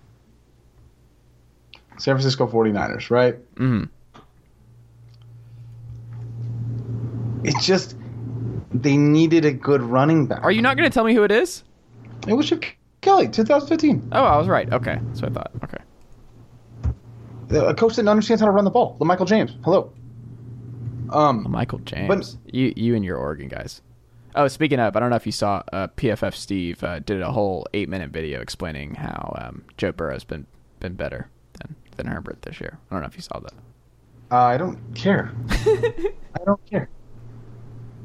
[SPEAKER 4] San Francisco 49ers, right?
[SPEAKER 3] hmm
[SPEAKER 4] It's just they needed a good running back.
[SPEAKER 3] Are you not going to tell me who it is?
[SPEAKER 4] It was Chip Kelly, 2015.
[SPEAKER 3] Oh, I was right. Okay, so I thought. Okay.
[SPEAKER 4] A coach that understands how to run the ball. LaMichael James. Hello. Um,
[SPEAKER 3] Michael James. But, you you and your Oregon guys. Oh, speaking of, I don't know if you saw uh, PFF Steve uh, did a whole eight minute video explaining how um, Joe Burrow's been been better than than Herbert this year. I don't know if you saw that.
[SPEAKER 4] uh, I don't care. I don't care.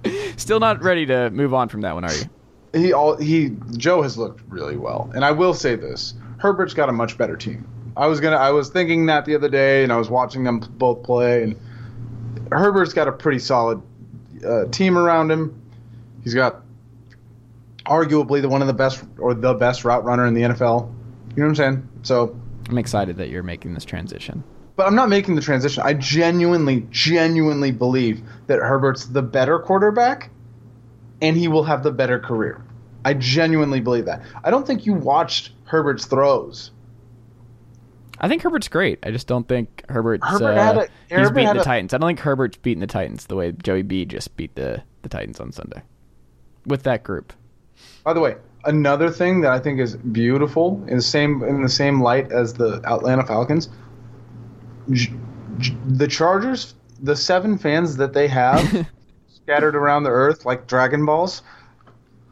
[SPEAKER 3] Still not ready to move on from that one, are you?
[SPEAKER 4] He all he Joe has looked really well, and I will say this: Herbert's got a much better team. I was gonna, I was thinking that the other day, and I was watching them both play, and Herbert's got a pretty solid uh, team around him. He's got arguably the one of the best or the best route runner in the NFL. You know what I'm saying? So,
[SPEAKER 3] I'm excited that you're making this transition.
[SPEAKER 4] But I'm not making the transition. I genuinely, genuinely believe that Herbert's the better quarterback, and he will have the better career. I genuinely believe that. I don't think you watched Herbert's throws.
[SPEAKER 3] I think Herbert's great. I just don't think Herbert's
[SPEAKER 4] Herbert
[SPEAKER 3] uh,
[SPEAKER 4] had a-
[SPEAKER 3] he's
[SPEAKER 4] Herbert
[SPEAKER 3] beating the
[SPEAKER 4] a-
[SPEAKER 3] Titans. I don't think Herbert's beating the Titans the way Joey B just beat the the Titans on Sunday with that group.
[SPEAKER 4] By the way, another thing that I think is beautiful in the same in the same light as the Atlanta Falcons, the Chargers, the seven fans that they have scattered around the earth like Dragon Balls,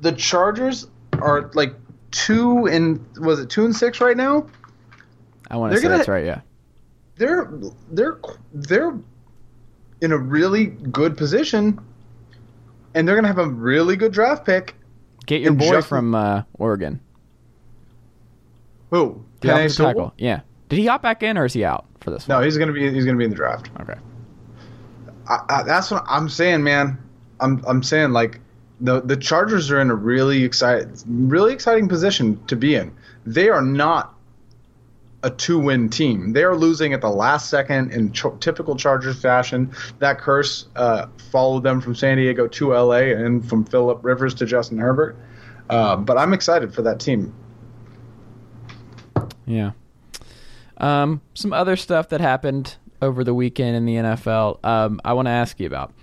[SPEAKER 4] the Chargers are like two and was it two and six right now?
[SPEAKER 3] I want to say
[SPEAKER 4] gonna-
[SPEAKER 3] that's right. Yeah.
[SPEAKER 4] They're they're they're in a really good position, and they're gonna have a really good draft pick.
[SPEAKER 3] Get your boy
[SPEAKER 4] Justin-
[SPEAKER 3] from uh, Oregon.
[SPEAKER 4] Who?
[SPEAKER 3] The offensive tackle. Yeah. Did he hop back in or is he out? For this
[SPEAKER 4] No,
[SPEAKER 3] one?
[SPEAKER 4] he's gonna be he's gonna be in the draft.
[SPEAKER 3] Okay.
[SPEAKER 4] I, I, that's what I'm saying, man. I'm I'm saying like the the Chargers are in a really exciting really exciting position to be in. They are not a two-win team. They are losing at the last second in ch- typical Chargers fashion. That curse uh, followed them from San Diego to LA and from Philip Rivers to Justin Herbert. Uh, but I'm excited for that team.
[SPEAKER 3] Yeah. Um, some other stuff that happened over the weekend in the NFL. Um, I want to ask you about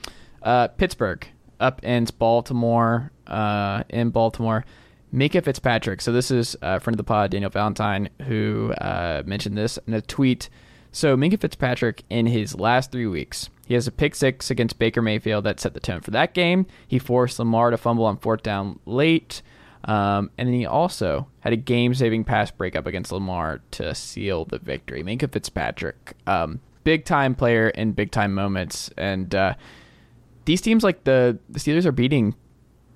[SPEAKER 3] uh, Pittsburgh up in Baltimore. Uh, in Baltimore, Minkah Fitzpatrick. So this is a friend of the pod, Daniel Valentine, who uh, mentioned this in a tweet. So Minkah Fitzpatrick, in his last three weeks, he has a pick six against Baker Mayfield that set the tone for that game. He forced Lamar to fumble on fourth down late. Um, and then he also had a game-saving pass breakup against Lamar to seal the victory. Minkah Fitzpatrick, um, big-time player in big-time moments, and uh, these teams like the the Steelers are beating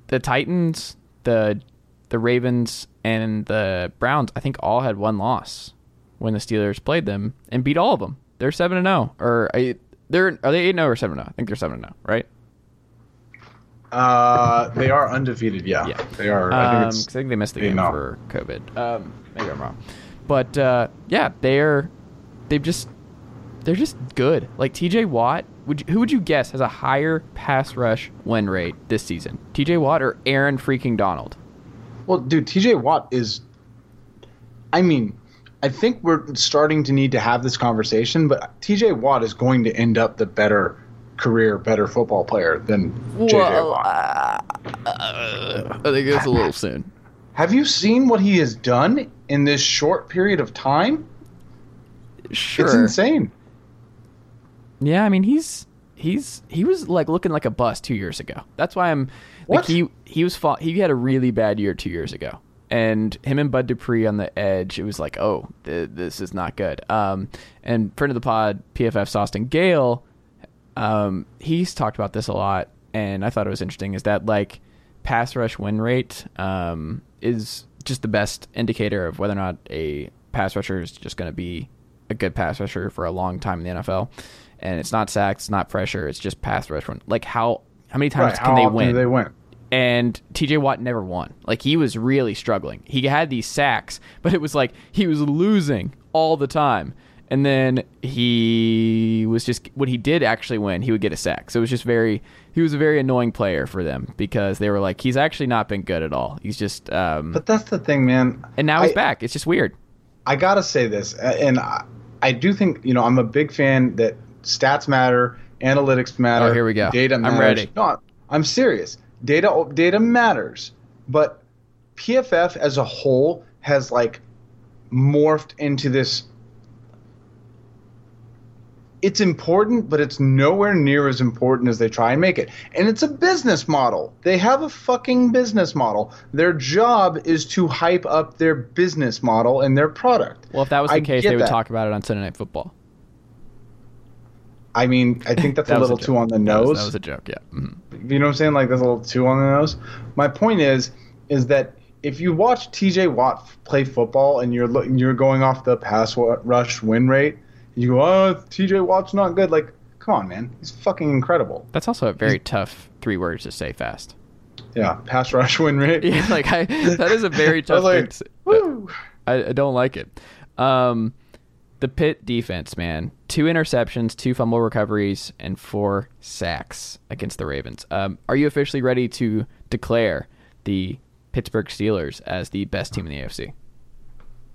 [SPEAKER 3] the Titans, the the Ravens, and the Browns. I think all had one loss when the Steelers played them and beat all of them. They're seven and zero, or are they're are they eight zero or seven zero? I think they're 7 0, right?
[SPEAKER 4] Uh, they are undefeated. Yeah,
[SPEAKER 3] Yeah.
[SPEAKER 4] they are. I think
[SPEAKER 3] Um, I think they missed the
[SPEAKER 4] they
[SPEAKER 3] game
[SPEAKER 4] know.
[SPEAKER 3] for COVID. Um, maybe I'm wrong, but uh, yeah, they're they've just they're just good. Like T.J. Watt, would you, who would you guess has a higher pass rush win rate this season? T.J. Watt or Aaron freaking Donald?
[SPEAKER 4] Well, dude, TJ Watt is. I mean, I think we're starting to need to have this conversation, but TJ Watt is going to end up the better career, better football player than JJ Watt.
[SPEAKER 3] I think it's a little soon.
[SPEAKER 4] Have you seen what he has done in this short period of time?
[SPEAKER 3] Sure.
[SPEAKER 4] It's insane.
[SPEAKER 3] Yeah, I mean he's he's he was like looking like a bust two years ago. That's why I'm like
[SPEAKER 4] What?
[SPEAKER 3] he he was fa- he had a really bad year two years ago, and him and Bud Dupree on the edge. It was like, oh, th- this is not good. Um, and friend of the pod, PFF Austin Gayle, um, he's talked about this a lot, and I thought it was interesting. Is that like pass rush win rate um, is just the best indicator of whether or not a pass rusher is just going to be a good pass rusher for a long time in the NFL. And it's not sacks, it's not pressure, it's just pass rush. Run. Like how how many times
[SPEAKER 4] Right,
[SPEAKER 3] can they win?
[SPEAKER 4] they win?
[SPEAKER 3] and TJ Watt never won. Like he was really struggling. He had these sacks, but it was like he was losing all the time. And then he was just when he did actually win, he would get a sack. So it was just very he was a very annoying player for them because they were like he's actually not been good at all. He's just um
[SPEAKER 4] But that's the thing, man.
[SPEAKER 3] and now he's back. It's just weird.
[SPEAKER 4] I gotta say this, and I, I do think you know I'm a big fan that stats matter, analytics matter.
[SPEAKER 3] Oh, here we go.
[SPEAKER 4] Data
[SPEAKER 3] I'm ready.
[SPEAKER 4] No, I'm serious. Data data matters, but PFF as a whole has like morphed into this. It's important, but it's nowhere near as important as they try and make it. And it's a business model. They have a fucking business model. Their job is to hype up their business model and their product.
[SPEAKER 3] Well, if that was the
[SPEAKER 4] I
[SPEAKER 3] case, they would
[SPEAKER 4] that.
[SPEAKER 3] talk about it on Sunday Night Football.
[SPEAKER 4] I mean, I think that's
[SPEAKER 3] That
[SPEAKER 4] a little
[SPEAKER 3] joke.
[SPEAKER 4] too on the
[SPEAKER 3] That was,
[SPEAKER 4] nose.
[SPEAKER 3] that was a joke. Yeah. Mhm.
[SPEAKER 4] you know what I'm saying? Like that's a little too on the nose. My point is, is that if you watch T.J. Watt play football and you're you're going off the pass rush win rate, you go, oh, T.J. Watt's not good. Like, come on, man, he's fucking incredible.
[SPEAKER 3] That's also a very tough three words to say fast.
[SPEAKER 4] Yeah, pass rush win rate.
[SPEAKER 3] Yeah, like I, that is a very
[SPEAKER 4] I
[SPEAKER 3] tough thing
[SPEAKER 4] like,
[SPEAKER 3] to say. I, I don't like it. Um, the pit defense, man, two interceptions, two fumble recoveries, and four sacks against the Ravens. Um, are you officially ready to declare the Pittsburgh Steelers as the best team in the AFC?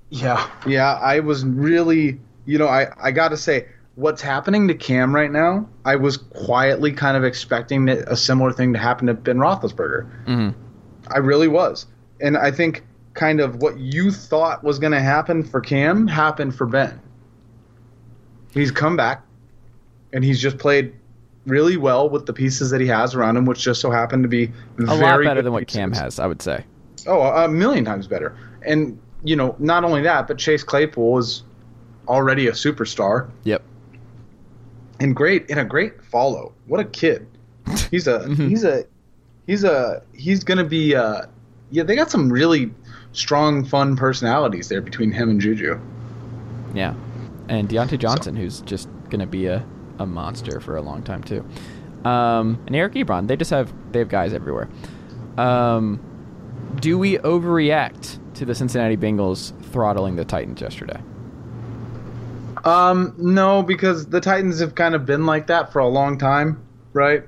[SPEAKER 4] Yeah, yeah. I was really, you know, I I gotta say, what's happening to Cam right now? I was quietly kind of expecting that a similar thing to happen to Ben Roethlisberger.
[SPEAKER 3] Mm-hmm.
[SPEAKER 4] I really was, and I think kind of what you thought was going to happen for Cam happened for Ben. He's come back, and he's just played really well with the pieces that he has around him, which just so happen to be
[SPEAKER 3] A
[SPEAKER 4] very
[SPEAKER 3] lot better than what Cam has, I would say.
[SPEAKER 4] Oh, a million times better. And you know, not only that, but Chase Claypool is already a superstar
[SPEAKER 3] Yep.
[SPEAKER 4] and great and a great follow. What a kid! He's a
[SPEAKER 3] Mhm.
[SPEAKER 4] he's a he's a he's gonna be uh yeah. They got some really strong, fun personalities there between him and Juju.
[SPEAKER 3] Yeah. and Diontae Johnson, who's just to be a, a monster for a long time too. Um, and Eric Ebron. They just have they have guys everywhere. Um, do we overreact to the Cincinnati Bengals throttling the Titans yesterday?
[SPEAKER 4] Um, no, because the Titans have kind of been like that for a long time, right?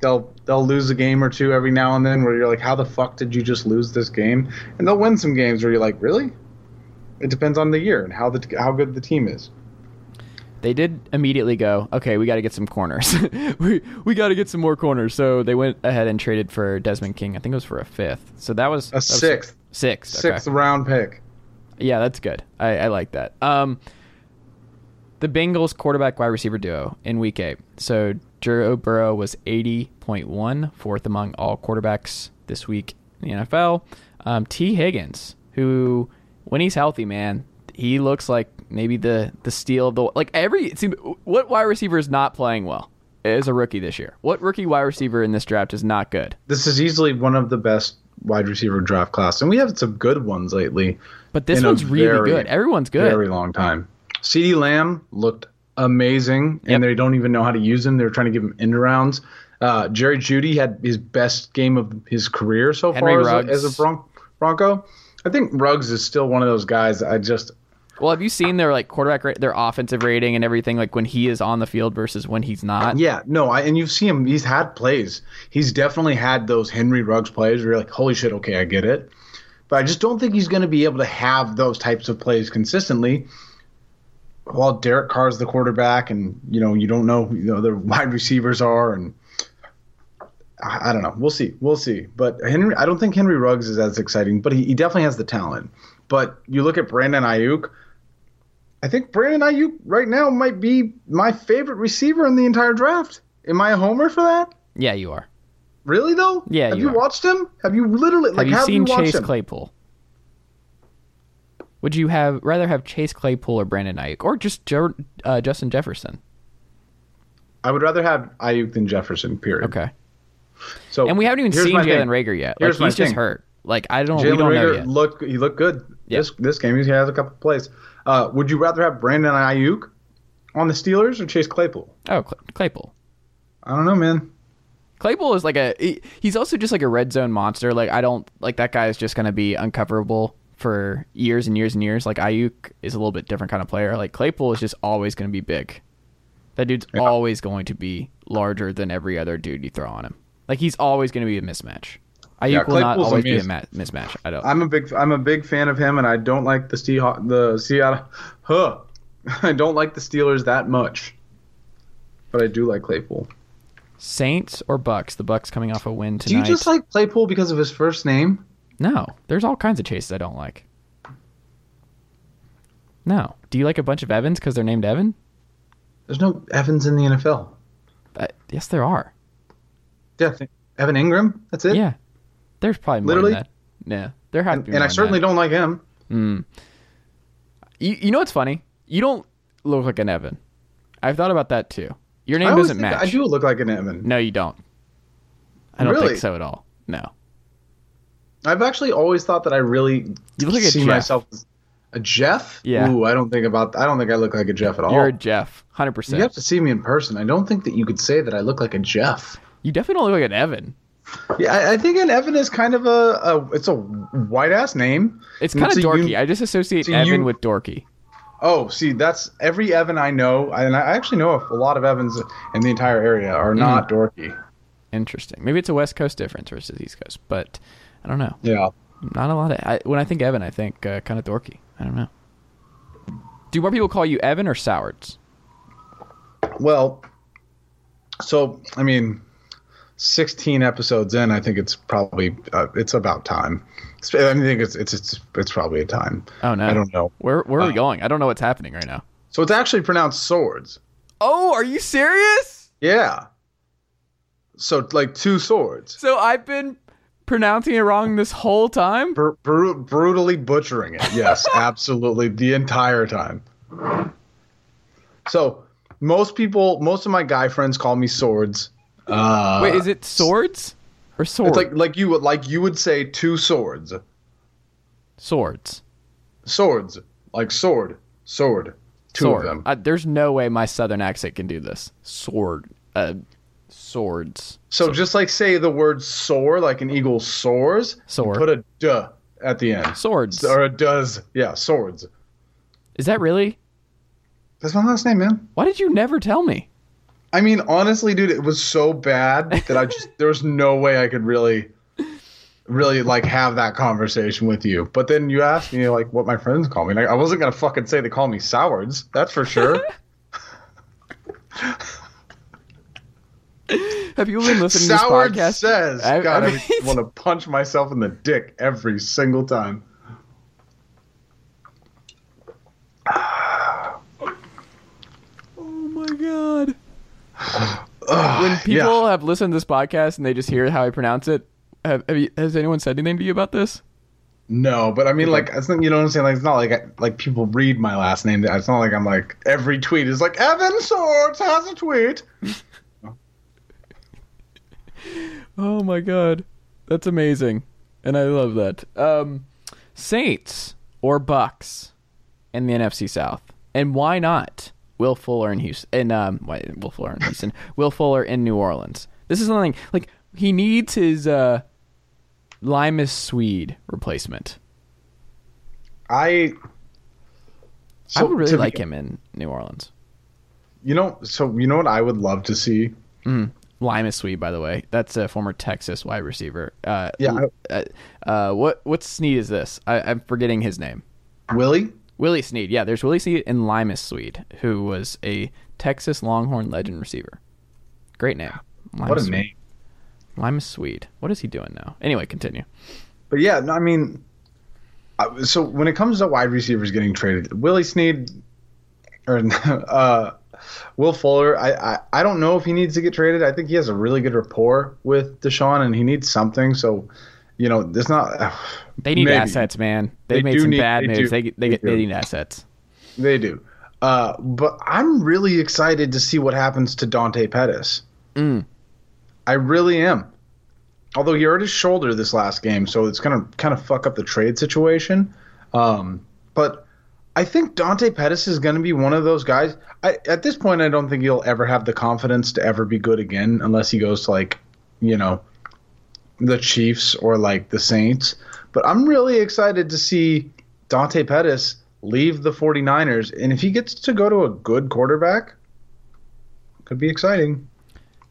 [SPEAKER 4] They'll they'll lose a game or two every now and then where you're like, how the fuck did you just lose this game? And they'll win some games where you're like, really? It depends on the year and how the how good the team is.
[SPEAKER 3] They did immediately go, okay, we got to get some corners. we we got to get some more corners. So they went ahead and traded for Desmond King. I think it was for a fifth. So that was
[SPEAKER 4] A
[SPEAKER 3] that was
[SPEAKER 4] sixth,
[SPEAKER 3] Sixth.
[SPEAKER 4] sixth
[SPEAKER 3] Okay.
[SPEAKER 4] round pick.
[SPEAKER 3] Yeah, that's good. I, I like that. Um, the Bengals quarterback wide receiver duo in week eight. So Joe Burrow was 80.1, fourth among all quarterbacks this week in the NFL. Um, Tee Higgins, who, when he's healthy, man, he looks like maybe the, the steal of the. Like every. What wide receiver is not playing well as a rookie this year? What rookie wide receiver in this draft is not good?
[SPEAKER 4] This is easily one of the best wide receiver draft class, and we have some good ones lately.
[SPEAKER 3] But this one's really
[SPEAKER 4] very,
[SPEAKER 3] good. Everyone's good.
[SPEAKER 4] Very long time. CeeDee Lamb looked amazing,
[SPEAKER 3] Yep.
[SPEAKER 4] and they don't even know how to use him. They're trying to give him end rounds. Uh, Jerry Jeudy had his best game of his career so
[SPEAKER 3] Henry
[SPEAKER 4] far as a, as a Bron- Bronco. I think Ruggs is still one of those guys. I just
[SPEAKER 3] Well, have you seen their like quarterback rate, their offensive rating and everything like when he is on the field versus when he's not?
[SPEAKER 4] yeah no. I and you've seen him. He's had plays. He's definitely had those Henry Ruggs plays where you're like, holy shit, okay, I get it. But I just don't think he's going to be able to have those types of plays consistently. While Derek Carr's the quarterback, and you know you don't know who the other wide receivers are, and I, I don't know. We'll see. We'll see. But Henry, I don't think Henry Ruggs is as exciting, but he, he definitely has the talent. But you look at Brandon Aiyuk. I think Brandon Aiyuk right now might be my favorite receiver in the entire draft. Am I a homer for that?
[SPEAKER 3] Yeah, you are.
[SPEAKER 4] Really though?
[SPEAKER 3] Yeah,
[SPEAKER 4] Have
[SPEAKER 3] you
[SPEAKER 4] you, watched him? Have you literally
[SPEAKER 3] Have
[SPEAKER 4] like
[SPEAKER 3] you
[SPEAKER 4] have
[SPEAKER 3] seen
[SPEAKER 4] you
[SPEAKER 3] Chase
[SPEAKER 4] him?
[SPEAKER 3] Claypool? Would you have rather have Chase Claypool or Brandon Aiyuk or just uh, Justin Jefferson?
[SPEAKER 4] I would rather have Aiyuk than Jefferson. Period.
[SPEAKER 3] Okay.
[SPEAKER 4] So
[SPEAKER 3] And we haven't even seen. Jalen Reagor yet.
[SPEAKER 4] Here's
[SPEAKER 3] like he's just
[SPEAKER 4] thing.
[SPEAKER 3] hurt. Like I don't. we
[SPEAKER 4] Jalen Reagor
[SPEAKER 3] yet.
[SPEAKER 4] looked he looked good
[SPEAKER 3] Yeah.
[SPEAKER 4] this this game. He has a couple plays. Uh, would you rather have Brandon Aiyuk on the Steelers or Chase Claypool?
[SPEAKER 3] Oh, Cl- Claypool.
[SPEAKER 4] I don't know, man.
[SPEAKER 3] Claypool is like a. he- He's also just like a red zone monster. Like I don't like that guy is just gonna be uncoverable for years and years and years. Like Aiyuk is a little bit different kind of player. Like Claypool is just always gonna be big. That dude's
[SPEAKER 4] Yeah.
[SPEAKER 3] always going to be larger than every other dude you throw on him. Like he's always gonna be a mismatch. Aiyuk
[SPEAKER 4] Yeah,
[SPEAKER 3] will not always be a ma- mismatch. I don't.
[SPEAKER 4] I'm a big I'm a big fan of him, and I don't like the Seahawks. The Seattle, huh? I don't like the Steelers that much, but I do like Claypool.
[SPEAKER 3] Saints or Bucs? The Bucs coming off a win tonight.
[SPEAKER 4] Do you just like Claypool because of his first name?
[SPEAKER 3] No, there's all kinds of chases I don't like. No. Do you like a bunch of Evans because they're named Evan?
[SPEAKER 4] There's no Evans in the NFL.
[SPEAKER 3] Uh, yes, there are.
[SPEAKER 4] Yeah, Evan Engram. That's it.
[SPEAKER 3] Yeah, there's probably more
[SPEAKER 4] Literally?
[SPEAKER 3] than that. Yeah, there have
[SPEAKER 4] and, and I certainly don't like him.
[SPEAKER 3] Mm. You you know what's funny? You don't look like an Evan. I've thought about that too. Your name doesn't match.
[SPEAKER 4] I do look like an Evan.
[SPEAKER 3] No, you don't. I don't
[SPEAKER 4] Really?
[SPEAKER 3] think so at all. No.
[SPEAKER 4] I've actually always thought that I really
[SPEAKER 3] You look like a
[SPEAKER 4] see
[SPEAKER 3] Jeff.
[SPEAKER 4] myself as a Jeff.
[SPEAKER 3] Yeah.
[SPEAKER 4] Ooh, I don't think about. I don't think I look like a Jeff at all.
[SPEAKER 3] You're a Jeff, hundred percent.
[SPEAKER 4] you have to see me in person. I don't think that you could say that I look like a Jeff.
[SPEAKER 3] You definitely don't look like an Evan.
[SPEAKER 4] Yeah, I, I think an Evan is kind of a, a it's a white ass name.
[SPEAKER 3] It's kind of dorky. I just associate Evan
[SPEAKER 4] you-
[SPEAKER 3] with dorky.
[SPEAKER 4] Oh, see, that's every Evan I know, and I actually know a lot of Evans in the entire area are not
[SPEAKER 3] Mm.
[SPEAKER 4] dorky.
[SPEAKER 3] Interesting. Maybe it's a West Coast difference versus East Coast, but I don't know.
[SPEAKER 4] Yeah.
[SPEAKER 3] Not a lot of. I, when I think Evan, I think uh, kind of dorky. I don't know. Do more people call you Evan or Sowards?
[SPEAKER 4] Well, so I mean, sixteen episodes in, I think it's probably uh, it's about time. I think it's it's it's it's probably a time.
[SPEAKER 3] Oh no,
[SPEAKER 4] I don't know.
[SPEAKER 3] Where where are we
[SPEAKER 4] Uh,
[SPEAKER 3] going? I don't know what's happening right now.
[SPEAKER 4] So it's actually pronounced swords.
[SPEAKER 3] Oh, are you serious?
[SPEAKER 4] Yeah. So like two swords.
[SPEAKER 3] So I've been pronouncing it wrong this whole time.
[SPEAKER 4] Br- bru- brutally butchering it. Yes, absolutely, the entire time. So most people, most of my guy friends call me swords. Uh,
[SPEAKER 3] Wait, is it swords or swords?
[SPEAKER 4] It's like like you would like you would say two swords,
[SPEAKER 3] swords.
[SPEAKER 4] swords, like sword, sword, Two
[SPEAKER 3] sword.
[SPEAKER 4] of them.
[SPEAKER 3] Uh, there's no way my southern accent can do this. Sword. Uh, swords.
[SPEAKER 4] So just like say the word soar, like an eagle soars.
[SPEAKER 3] Soar.
[SPEAKER 4] Put a duh at the end.
[SPEAKER 3] Swords.
[SPEAKER 4] Or a does. Yeah, swords.
[SPEAKER 3] Is that really?
[SPEAKER 4] That's my last name, man.
[SPEAKER 3] Why did you never tell me?
[SPEAKER 4] I mean, honestly, dude, it was so bad that I just there was no way I could really, really like have that conversation with you. But then you asked me like what my friends call me. Like, I wasn't gonna fucking say they call me sowards. That's for sure.
[SPEAKER 3] Have you been listening to this podcast?
[SPEAKER 4] says,
[SPEAKER 3] I-
[SPEAKER 4] God,
[SPEAKER 3] I
[SPEAKER 4] I, want to punch myself in the dick every single time.
[SPEAKER 3] Oh my god. When
[SPEAKER 4] yeah.
[SPEAKER 3] people have listened to this podcast and they just hear how I pronounce it, have, have you, has anyone said anything to you about this?
[SPEAKER 4] No, but I mean, like, it's not, you know what I'm saying? Like, it's not like I, like people read my last name. It's not like I'm like every tweet is like Evan Swords has a tweet.
[SPEAKER 3] Oh my god. That's amazing. And I love that. Um Saints or Bucs in the NFC South. And why not? Will Fuller in Houston and um why Will Fuller in Houston. Will Fuller in New Orleans. This is something like he needs his uh Limas Sweed replacement.
[SPEAKER 4] I.
[SPEAKER 3] I would really
[SPEAKER 4] to be-
[SPEAKER 3] like him in New Orleans.
[SPEAKER 4] You know, so you know what I would love to see.
[SPEAKER 3] Limas Sweed, by the way, that's a former Texas wide receiver. Uh,
[SPEAKER 4] Yeah,
[SPEAKER 3] Uh, uh, what what Sneed is this? I, I'm forgetting his name.
[SPEAKER 4] Willie.
[SPEAKER 3] Willie Snead. Yeah, there's Willie Snead and Limas Sweed, who was a Texas Longhorn legend receiver. Great name.
[SPEAKER 4] What a
[SPEAKER 3] Sweed.
[SPEAKER 4] name.
[SPEAKER 3] Limas Sweed. What is he doing now? Anyway, continue.
[SPEAKER 4] But yeah, no, I mean, uh, so when it comes to wide receivers getting traded, Willie Snead or uh, Will Fuller, I, I I don't know if he needs to get traded. I think he has a really good rapport with Deshaun, and he needs something. So, you know, there's not.
[SPEAKER 3] They need
[SPEAKER 4] maybe.
[SPEAKER 3] assets, man. They,
[SPEAKER 4] They
[SPEAKER 3] made some
[SPEAKER 4] need-
[SPEAKER 3] bad
[SPEAKER 4] they
[SPEAKER 3] moves.
[SPEAKER 4] do.
[SPEAKER 3] They they,
[SPEAKER 4] They
[SPEAKER 3] get they
[SPEAKER 4] do.
[SPEAKER 3] need assets.
[SPEAKER 4] They do. Uh, but I'm really excited to see what happens to Dante Pettis.
[SPEAKER 3] Mm.
[SPEAKER 4] I really am. Although he hurt his shoulder this last game, so it's gonna kind of fuck up the trade situation. Um, but I think Dante Pettis is gonna be one of those guys. I, at this point, I don't think he'll ever have the confidence to ever be good again, unless he goes to like, you know, the Chiefs or like the Saints. But I'm really excited to see Dante Pettis leave the 49ers, and if he gets to go to a good quarterback, could be exciting.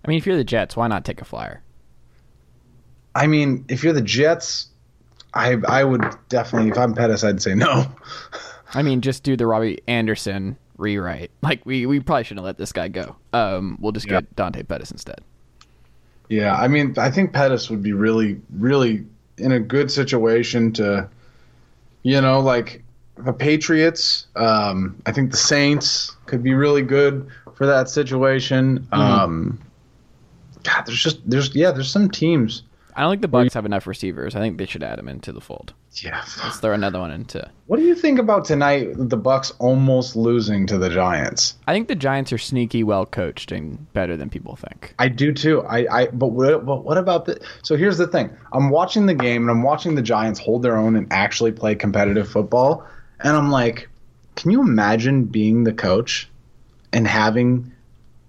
[SPEAKER 3] I mean, if you're the Jets, why not take a flyer?
[SPEAKER 4] I mean, if you're the Jets, I I would definitely. If I'm Pettis, I'd say no.
[SPEAKER 3] I mean, just do the Robbie Anderson rewrite. Like we we probably shouldn't let this guy go. Um, we'll just
[SPEAKER 4] Yeah.
[SPEAKER 3] get Dante Pettis instead.
[SPEAKER 4] Yeah, I mean, I think Pettis would be really, really in a good situation to, you know, like the Patriots. Um, I think the Saints could be really good for that situation. Um, God, there's just there's yeah, there's some teams.
[SPEAKER 3] I don't think the Bucs have enough receivers. I think they should add him into the fold.
[SPEAKER 4] Yeah.
[SPEAKER 3] Let's throw another one into.
[SPEAKER 4] What do you think about tonight? The Bucs almost losing to the Giants.
[SPEAKER 3] I think the Giants are sneaky, well coached, and better than people think.
[SPEAKER 4] I do too. I, I but what, but what about the? So here's the thing. I'm watching the game and I'm watching the Giants hold their own and actually play competitive football, and I'm like, can you imagine being the coach and having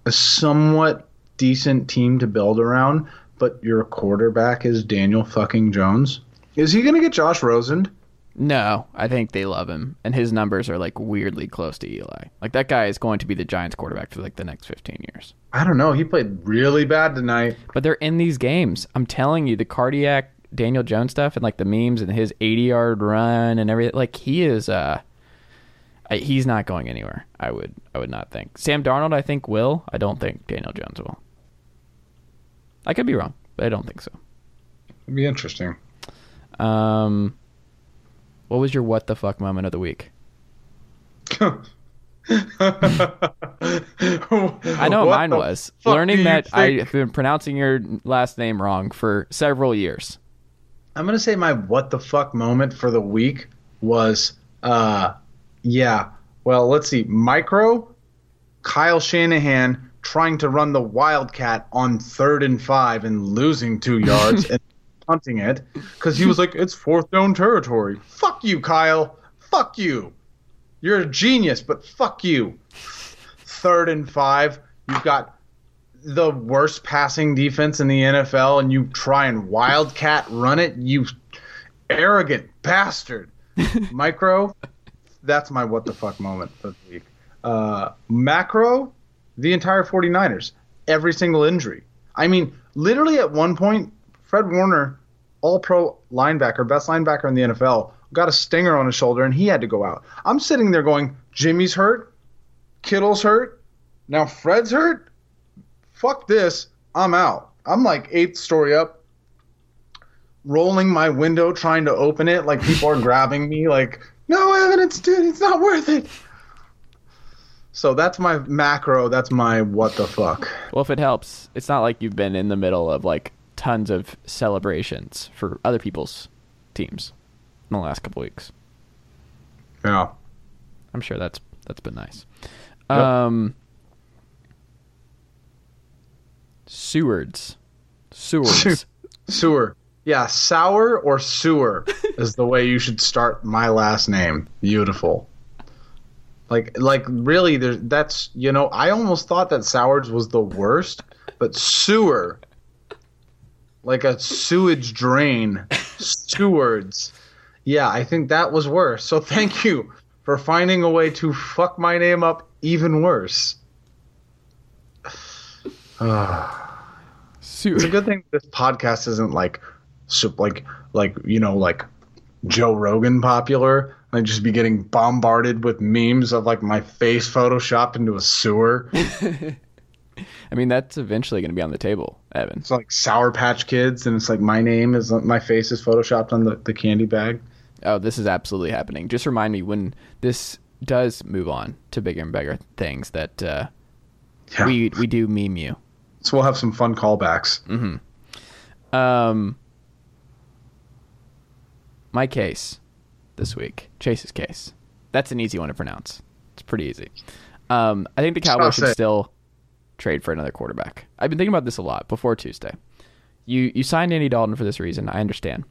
[SPEAKER 4] a somewhat decent team to build around, but your quarterback is Daniel fucking Jones? Is he gonna get Josh Rosen?
[SPEAKER 3] No, I think they love him, and his numbers are like weirdly close to Eli. Like that guy is going to be the Giants quarterback for like the next 15 years.
[SPEAKER 4] I don't know. He played really bad tonight.
[SPEAKER 3] But they're in these games. I'm telling you, the cardiac Daniel Jones stuff and like the memes and his 80 yard run and everything. Like he is, uh, he's not going anywhere. I would, I would not think. Sam Darnold, I think will. I don't think Daniel Jones will. I could be wrong, but I don't think so.
[SPEAKER 4] It'd be interesting.
[SPEAKER 3] Um, what was your what the fuck moment of the week? I know what mine was learning that? I've been pronouncing your last name wrong for several years.
[SPEAKER 4] I'm gonna say my what the fuck moment for the week was uh yeah. Well, let's see. Micro Kyle Shanahan trying to run the Wildcat on third and five and losing two yards and punting it because he was like, it's fourth down territory. Fuck you, Kyle. Fuck you. You're a genius, but fuck you. Third and five. You've got the worst passing defense in the NFL, and you try and wildcat run it. You arrogant bastard. Micro, that's my what the fuck moment of the week. Uh, macro, the entire 49ers, every single injury. I mean, literally at one point, Fred Warner, all pro linebacker, best linebacker in the NFL, got a stinger on his shoulder and he had to go out. I'm sitting there going, Jimmy's hurt, Kittle's hurt, now Fred's hurt. Fuck this. I'm out. I'm like eighth story up, rolling my window trying to open it like people are grabbing me like no evidence dude it's not worth it so that's my macro that's my what the fuck
[SPEAKER 3] Well, if it helps, it's not like you've been in the middle of like tons of celebrations for other people's teams in the last couple weeks.
[SPEAKER 4] yeah
[SPEAKER 3] I'm sure that's that's been nice.
[SPEAKER 4] Yep.
[SPEAKER 3] Um, Sewards, Sewards.
[SPEAKER 4] sewer yeah sour or sewer is the way you should start my last name beautiful like like really there's that's you know i almost thought that sowards was the worst but sewer like a sewage drain Stewards. yeah i think that was worse so thank you for finding a way to fuck my name up even worse
[SPEAKER 3] Sew-
[SPEAKER 4] It's a good thing this podcast isn't like, like, like you know, like Joe Rogan popular. I'd just be getting bombarded with memes of like my face photoshopped into a sewer.
[SPEAKER 3] I mean, that's eventually going to be on the table, Evan.
[SPEAKER 4] It's like Sour Patch Kids, and it's like my name is my face is photoshopped on the, the candy bag.
[SPEAKER 3] Oh, this is absolutely happening. Just remind me when this does move on to bigger and bigger things that uh,
[SPEAKER 4] Yeah.
[SPEAKER 3] we we do meme you.
[SPEAKER 4] So we'll have some fun callbacks.
[SPEAKER 3] Um, my case this week, Chase's case. That's an easy one to pronounce. It's pretty easy. Um, I think the Cowboys should still trade for another quarterback. I've been thinking about this a lot before Tuesday. You you signed Andy Dalton for this reason. I understand.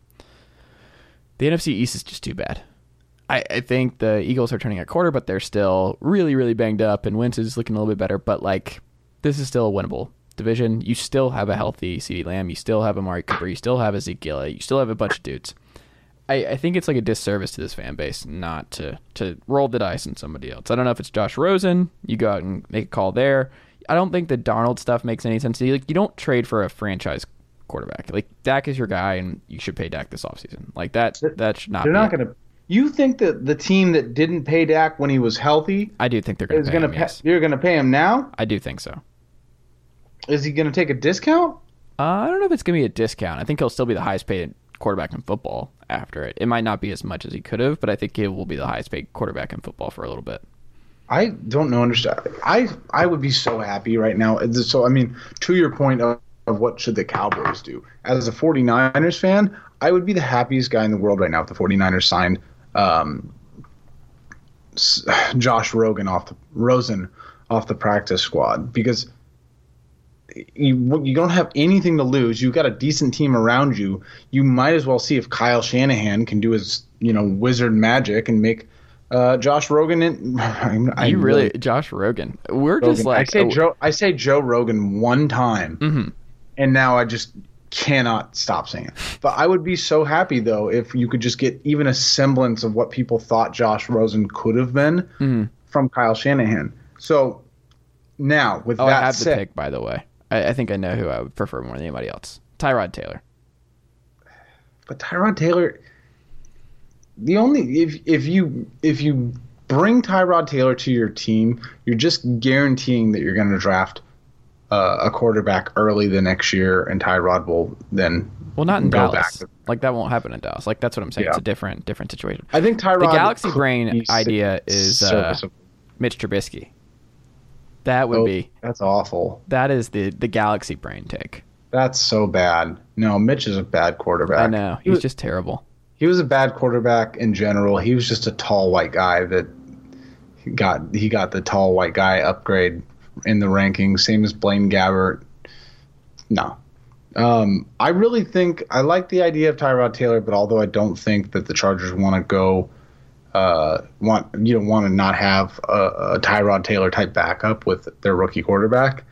[SPEAKER 3] The NFC East is just too bad. I, I think the Eagles are turning a quarter, but they're still really, really banged up, and Wentz is looking a little bit better. But like, this is still a winnable division. You still have a healthy CeeDee Lamb. You still have Amari Cooper. You still have Ezekiel. You still have a bunch of dudes. I, I think it's like a disservice to this fan base not to to roll the dice on somebody else. I don't know if it's Josh Rosen. You go out and make a call there. I don't think the Donald stuff makes any sense to you. Like you don't trade for a franchise quarterback. Like Dak is your guy, and you should pay Dak this offseason. Like that that should not.
[SPEAKER 4] They're not going to. You think that the team that didn't pay Dak when he was healthy
[SPEAKER 3] I do think they're going to pay
[SPEAKER 4] to
[SPEAKER 3] him.
[SPEAKER 4] pay?
[SPEAKER 3] Yes,
[SPEAKER 4] You're going to pay him now?
[SPEAKER 3] I do think so.
[SPEAKER 4] Is he going to take a discount?
[SPEAKER 3] Uh, I don't know if it's going to be a discount. I think he'll still be the highest paid quarterback in football after it. It might not be as much as he could have, but I think he will be the highest paid quarterback in football for a little bit.
[SPEAKER 4] I don't know. Understand? I I would be so happy right now. So I mean, to your point of, of what should the Cowboys do? As a 49ers fan, I would be the happiest guy in the world right now if the 49ers signed um, Josh Rogan off the Rosen off the practice squad because you you don't have anything to lose. You've got a decent team around you. You might as well see if Kyle Shanahan can do his you know wizard magic and make uh, Josh Rogan. In, I
[SPEAKER 3] you really, Josh Rogan. We're
[SPEAKER 4] Rogan.
[SPEAKER 3] just like
[SPEAKER 4] I say Joe. I say Joe Rogan one time,
[SPEAKER 3] Mhm.
[SPEAKER 4] and now I just cannot stop saying it. But I would be so happy though if you could just get even a semblance of what people thought Josh Rosen could have been
[SPEAKER 3] Mhm.
[SPEAKER 4] from Kyle Shanahan. So now with
[SPEAKER 3] Oh, I
[SPEAKER 4] that
[SPEAKER 3] have the pick, by the way. I, I think I know who I would prefer more than anybody else. Tyrod Taylor.
[SPEAKER 4] but Tyrod Taylor, the only if if you if you bring Tyrod Taylor to your team, you're just guaranteeing that you're going to draft uh, a quarterback early the next year, and Tyrod will then.
[SPEAKER 3] Well, not in Dallas.
[SPEAKER 4] to-
[SPEAKER 3] Like that won't happen in Dallas. Like that's what I'm saying. It's a different different situation.
[SPEAKER 4] I think Tyrod.
[SPEAKER 3] The Galaxy Brain idea is uh. Mitch Trubisky. That would
[SPEAKER 4] Oh,
[SPEAKER 3] be
[SPEAKER 4] That's awful.
[SPEAKER 3] that is the the Galaxy Brain take.
[SPEAKER 4] That's so bad. No, Mitch is a bad quarterback.
[SPEAKER 3] I know
[SPEAKER 4] He
[SPEAKER 3] he's
[SPEAKER 4] was,
[SPEAKER 3] just terrible.
[SPEAKER 4] he was a bad quarterback in general. He was just a tall white guy that got he got the tall white guy upgrade in the rankings, same as Blaine Gabbert. No. Um, I really think I like the idea of Tyrod Taylor, but although I don't think that the Chargers want to go uh, want you don't want to not have a, a Tyrod Taylor type backup with their rookie quarterback.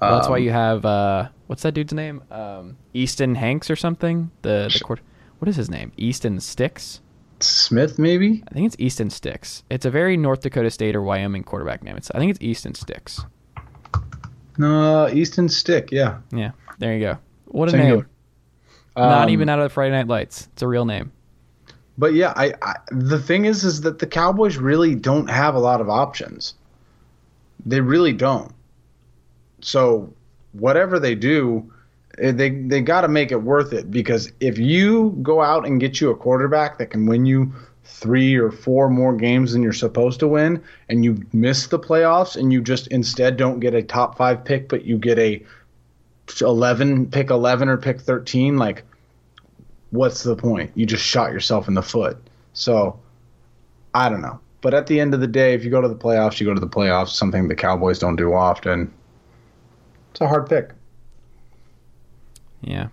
[SPEAKER 3] Well, that's why
[SPEAKER 4] Um,
[SPEAKER 3] you have uh, what's that dude's name? Um, Easton Hanks or something. The the court. What is his name? Easton Sticks.
[SPEAKER 4] Smith maybe.
[SPEAKER 3] I think it's Easton Sticks. It's a very North Dakota State or Wyoming quarterback name. It's I think it's Easton Sticks.
[SPEAKER 4] No, Easton Stick. Yeah,
[SPEAKER 3] Yeah, there you go. What a
[SPEAKER 4] Singular.
[SPEAKER 3] name! Not
[SPEAKER 4] Um,
[SPEAKER 3] even out of the Friday Night Lights. It's a real name.
[SPEAKER 4] But yeah, I, I the thing is, is that the Cowboys really don't have a lot of options. They really don't. So whatever they do, eh, they they got to make it worth it because if you go out and get you a quarterback that can win you three or four more games than you're supposed to win, and you miss the playoffs, and you just instead don't get a top five pick, but you get a eleven pick eleven or pick thirteen, like what's the point? You just shot yourself in the foot. So I don't know. But at the end of the day, if you go to the playoffs, you go to the playoffs, something the Cowboys don't do often. It's a hard pick.
[SPEAKER 3] Yeah,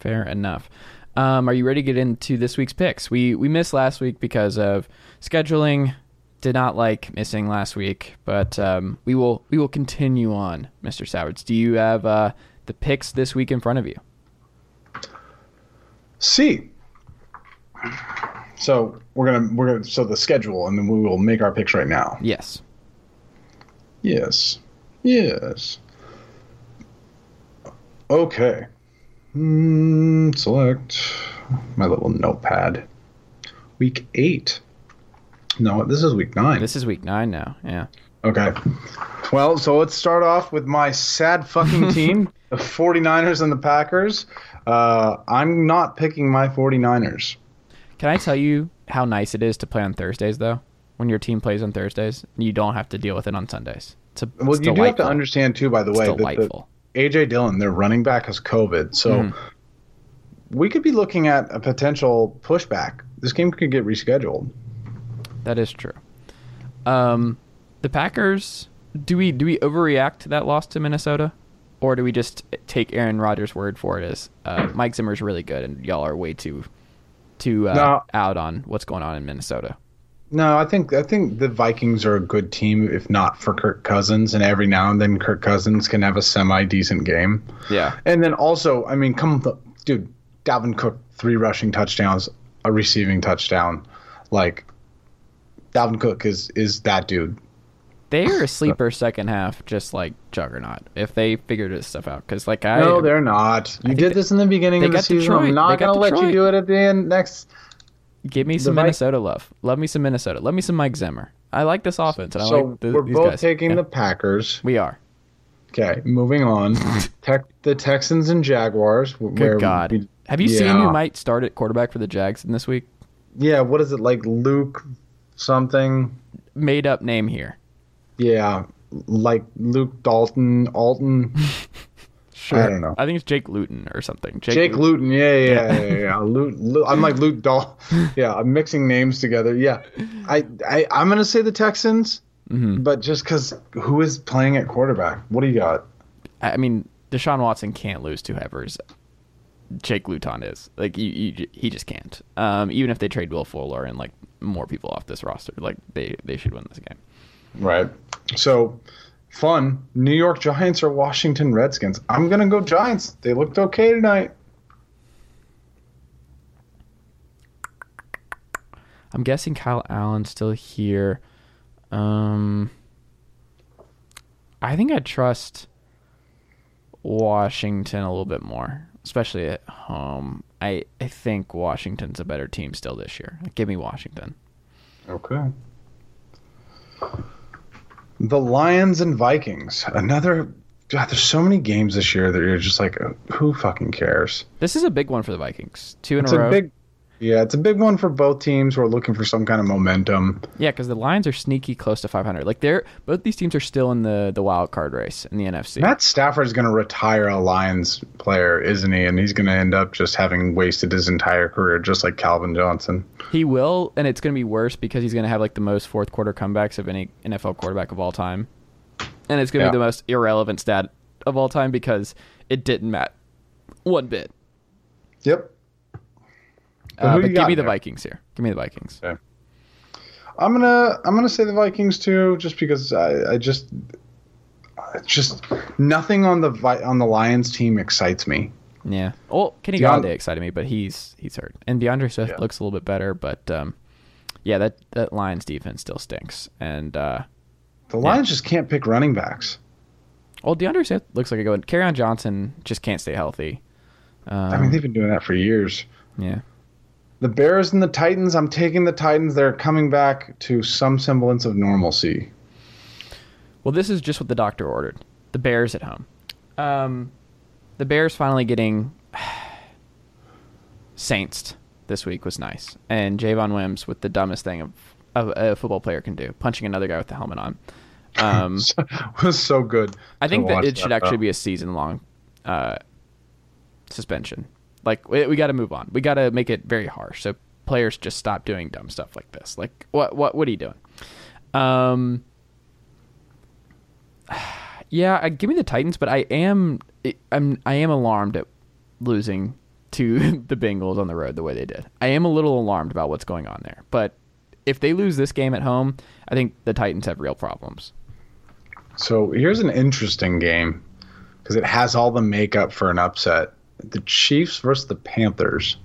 [SPEAKER 3] fair enough. Um, are you ready to get into this week's picks? We we missed last week because of scheduling. Did not like missing last week, but um, we will we will continue on, Mr. Sowards. Do you have uh, the picks this week in front of you?
[SPEAKER 4] C. So we're gonna we're gonna so the schedule, and then we will make our picks right now.
[SPEAKER 3] Yes.
[SPEAKER 4] Yes. Yes. Okay. Hmm, select my little notepad. Week eight. No, this is week nine.
[SPEAKER 3] This is week nine now. Yeah.
[SPEAKER 4] Okay. Well, so let's start off with my sad fucking team, the 49ers and the Packers. Uh, I'm not picking my 49ers.
[SPEAKER 3] Can I tell you how nice it is to play on Thursdays though? When your team plays on Thursdays, you don't have to deal with it on Sundays. It's a,
[SPEAKER 4] Well,
[SPEAKER 3] it's
[SPEAKER 4] you do have to
[SPEAKER 3] delightful.
[SPEAKER 4] understand too, by the
[SPEAKER 3] It's
[SPEAKER 4] way, that
[SPEAKER 3] delightful.
[SPEAKER 4] AJ Dillon, their running back, has COVID, so
[SPEAKER 3] Mhm.
[SPEAKER 4] we could be looking at a potential pushback. This game could get rescheduled.
[SPEAKER 3] That is true. Um, the Packers. Do we do we overreact to that loss to Minnesota, or do we just take Aaron Rodgers' word for it as uh, Mike Zimmer's really good and y'all are way too too uh,
[SPEAKER 4] No.
[SPEAKER 3] out on what's going on in Minnesota?
[SPEAKER 4] No, I think I think the Vikings are a good team, if not for Kirk Cousins, and every now and then Kirk Cousins can have a semi decent game.
[SPEAKER 3] Yeah.
[SPEAKER 4] And then also, I mean, come, th- dude, Dalvin Cook, three rushing touchdowns, a receiving touchdown. Like, Dalvin Cook is is that dude.
[SPEAKER 3] They are a sleeper second half, just like Juggernaut. If they figured this stuff out, because like I
[SPEAKER 4] no, they're not. You did this in the beginning of the
[SPEAKER 3] got
[SPEAKER 4] season.
[SPEAKER 3] Detroit.
[SPEAKER 4] I'm not gonna let you do it at the end next.
[SPEAKER 3] give me some Minnesota love. Love me some Minnesota. Love me some Mike Zimmer. I like this offense, and I
[SPEAKER 4] so
[SPEAKER 3] like the,
[SPEAKER 4] we're both
[SPEAKER 3] guys.
[SPEAKER 4] taking
[SPEAKER 3] Yeah,
[SPEAKER 4] the Packers.
[SPEAKER 3] We are.
[SPEAKER 4] Okay, moving on. Tech, the Texans and Jaguars.
[SPEAKER 3] Good God.
[SPEAKER 4] we-
[SPEAKER 3] Have you seen
[SPEAKER 4] yeah.
[SPEAKER 3] who might start at quarterback for the Jags in this week?
[SPEAKER 4] yeah, what is it like, Luke something?
[SPEAKER 3] Made up name here.
[SPEAKER 4] Yeah, like Luke Dalton, Alton.
[SPEAKER 3] Sure.
[SPEAKER 4] I don't know.
[SPEAKER 3] I think it's Jake Luton or something.
[SPEAKER 4] Jake,
[SPEAKER 3] Luton.
[SPEAKER 4] Luton. Yeah, yeah, yeah, yeah. yeah. Luke, Luke, I'm like Luke Dal. Yeah, I'm mixing names together. Yeah, I, I, I'm gonna say the Texans,
[SPEAKER 3] Mhm.
[SPEAKER 4] but just because who is playing at quarterback? What do you got?
[SPEAKER 3] I I mean, Deshaun Watson can't lose to whoever's Jake Luton is. Like, you, you, he just can't. Um, even if they trade Will Fuller and like more people off this roster, like they, they should win this game.
[SPEAKER 4] Right. So, fun. New York Giants or Washington Redskins? I'm gonna go Giants. They looked okay tonight.
[SPEAKER 3] I'm guessing Kyle Allen's still here. Um, I think I trust Washington a little bit more, especially at home. I, I think Washington's a better team still this year. Give me Washington.
[SPEAKER 4] Okay. The Lions and Vikings. Another. God, there's so many games this year that you're just like, who fucking cares?
[SPEAKER 3] This is a big one for the Vikings. Two in
[SPEAKER 4] It's
[SPEAKER 3] a
[SPEAKER 4] a
[SPEAKER 3] row.
[SPEAKER 4] big, yeah, it's a big one for both teams who are looking for some kind of momentum.
[SPEAKER 3] Yeah, because the Lions are sneaky close to 500. Like they're both these teams are still in the the wild card race in the NFC.
[SPEAKER 4] Matt Stafford's going to retire a Lions player, isn't he? And he's going to end up just having wasted his entire career, just like Calvin Johnson.
[SPEAKER 3] He will, and it's going to be worse because he's going to have like the most fourth quarter comebacks of any NFL quarterback of all time, and it's going to
[SPEAKER 4] Yeah.
[SPEAKER 3] be the most irrelevant stat of all time because it didn't matter one bit.
[SPEAKER 4] Yep. But
[SPEAKER 3] Uh,
[SPEAKER 4] who
[SPEAKER 3] but give
[SPEAKER 4] got
[SPEAKER 3] me the
[SPEAKER 4] there?
[SPEAKER 3] Vikings here. Give me the Vikings.
[SPEAKER 4] I'm gonna I'm gonna say the Vikings too, just because I, I just just nothing on the Vi- on the Lions team excites me.
[SPEAKER 3] Yeah. Well, Kenny
[SPEAKER 4] Deon-
[SPEAKER 3] Golladay excited me, but he's he's hurt, and D'Andre Swift
[SPEAKER 4] Yeah.
[SPEAKER 3] looks a little bit better, but um, yeah, that that Lions defense still stinks, and uh,
[SPEAKER 4] The Lions just can't pick running backs.
[SPEAKER 3] well, D'Andre Swift looks like a good one. Kerryon Johnson just can't stay healthy. Um,
[SPEAKER 4] I mean, they've been doing that for years.
[SPEAKER 3] yeah.
[SPEAKER 4] The Bears and the Titans. I'm taking the Titans. They're coming back to some semblance of normalcy.
[SPEAKER 3] Well, this is just what the doctor ordered. The Bears at home. Um, the Bears finally getting saints this week was nice, and Javon Wims with the dumbest thing of, of a football player can do, punching another guy with the helmet on. Um,
[SPEAKER 4] was so good.
[SPEAKER 3] I think that it should actually
[SPEAKER 4] though.
[SPEAKER 3] be a season long uh, suspension. Like we, we got to move on. We got to make it very harsh so players just stop doing dumb stuff like this. Like what what what are you doing? Um. Yeah, give me the Titans, but I am I'm I am alarmed at losing to the Bengals on the road the way they did. I am a little alarmed about what's going on there. But if they lose this game at home, I think the Titans have real problems.
[SPEAKER 4] So here's an interesting game because it has all the makeup for an upset. The Chiefs versus the Panthers.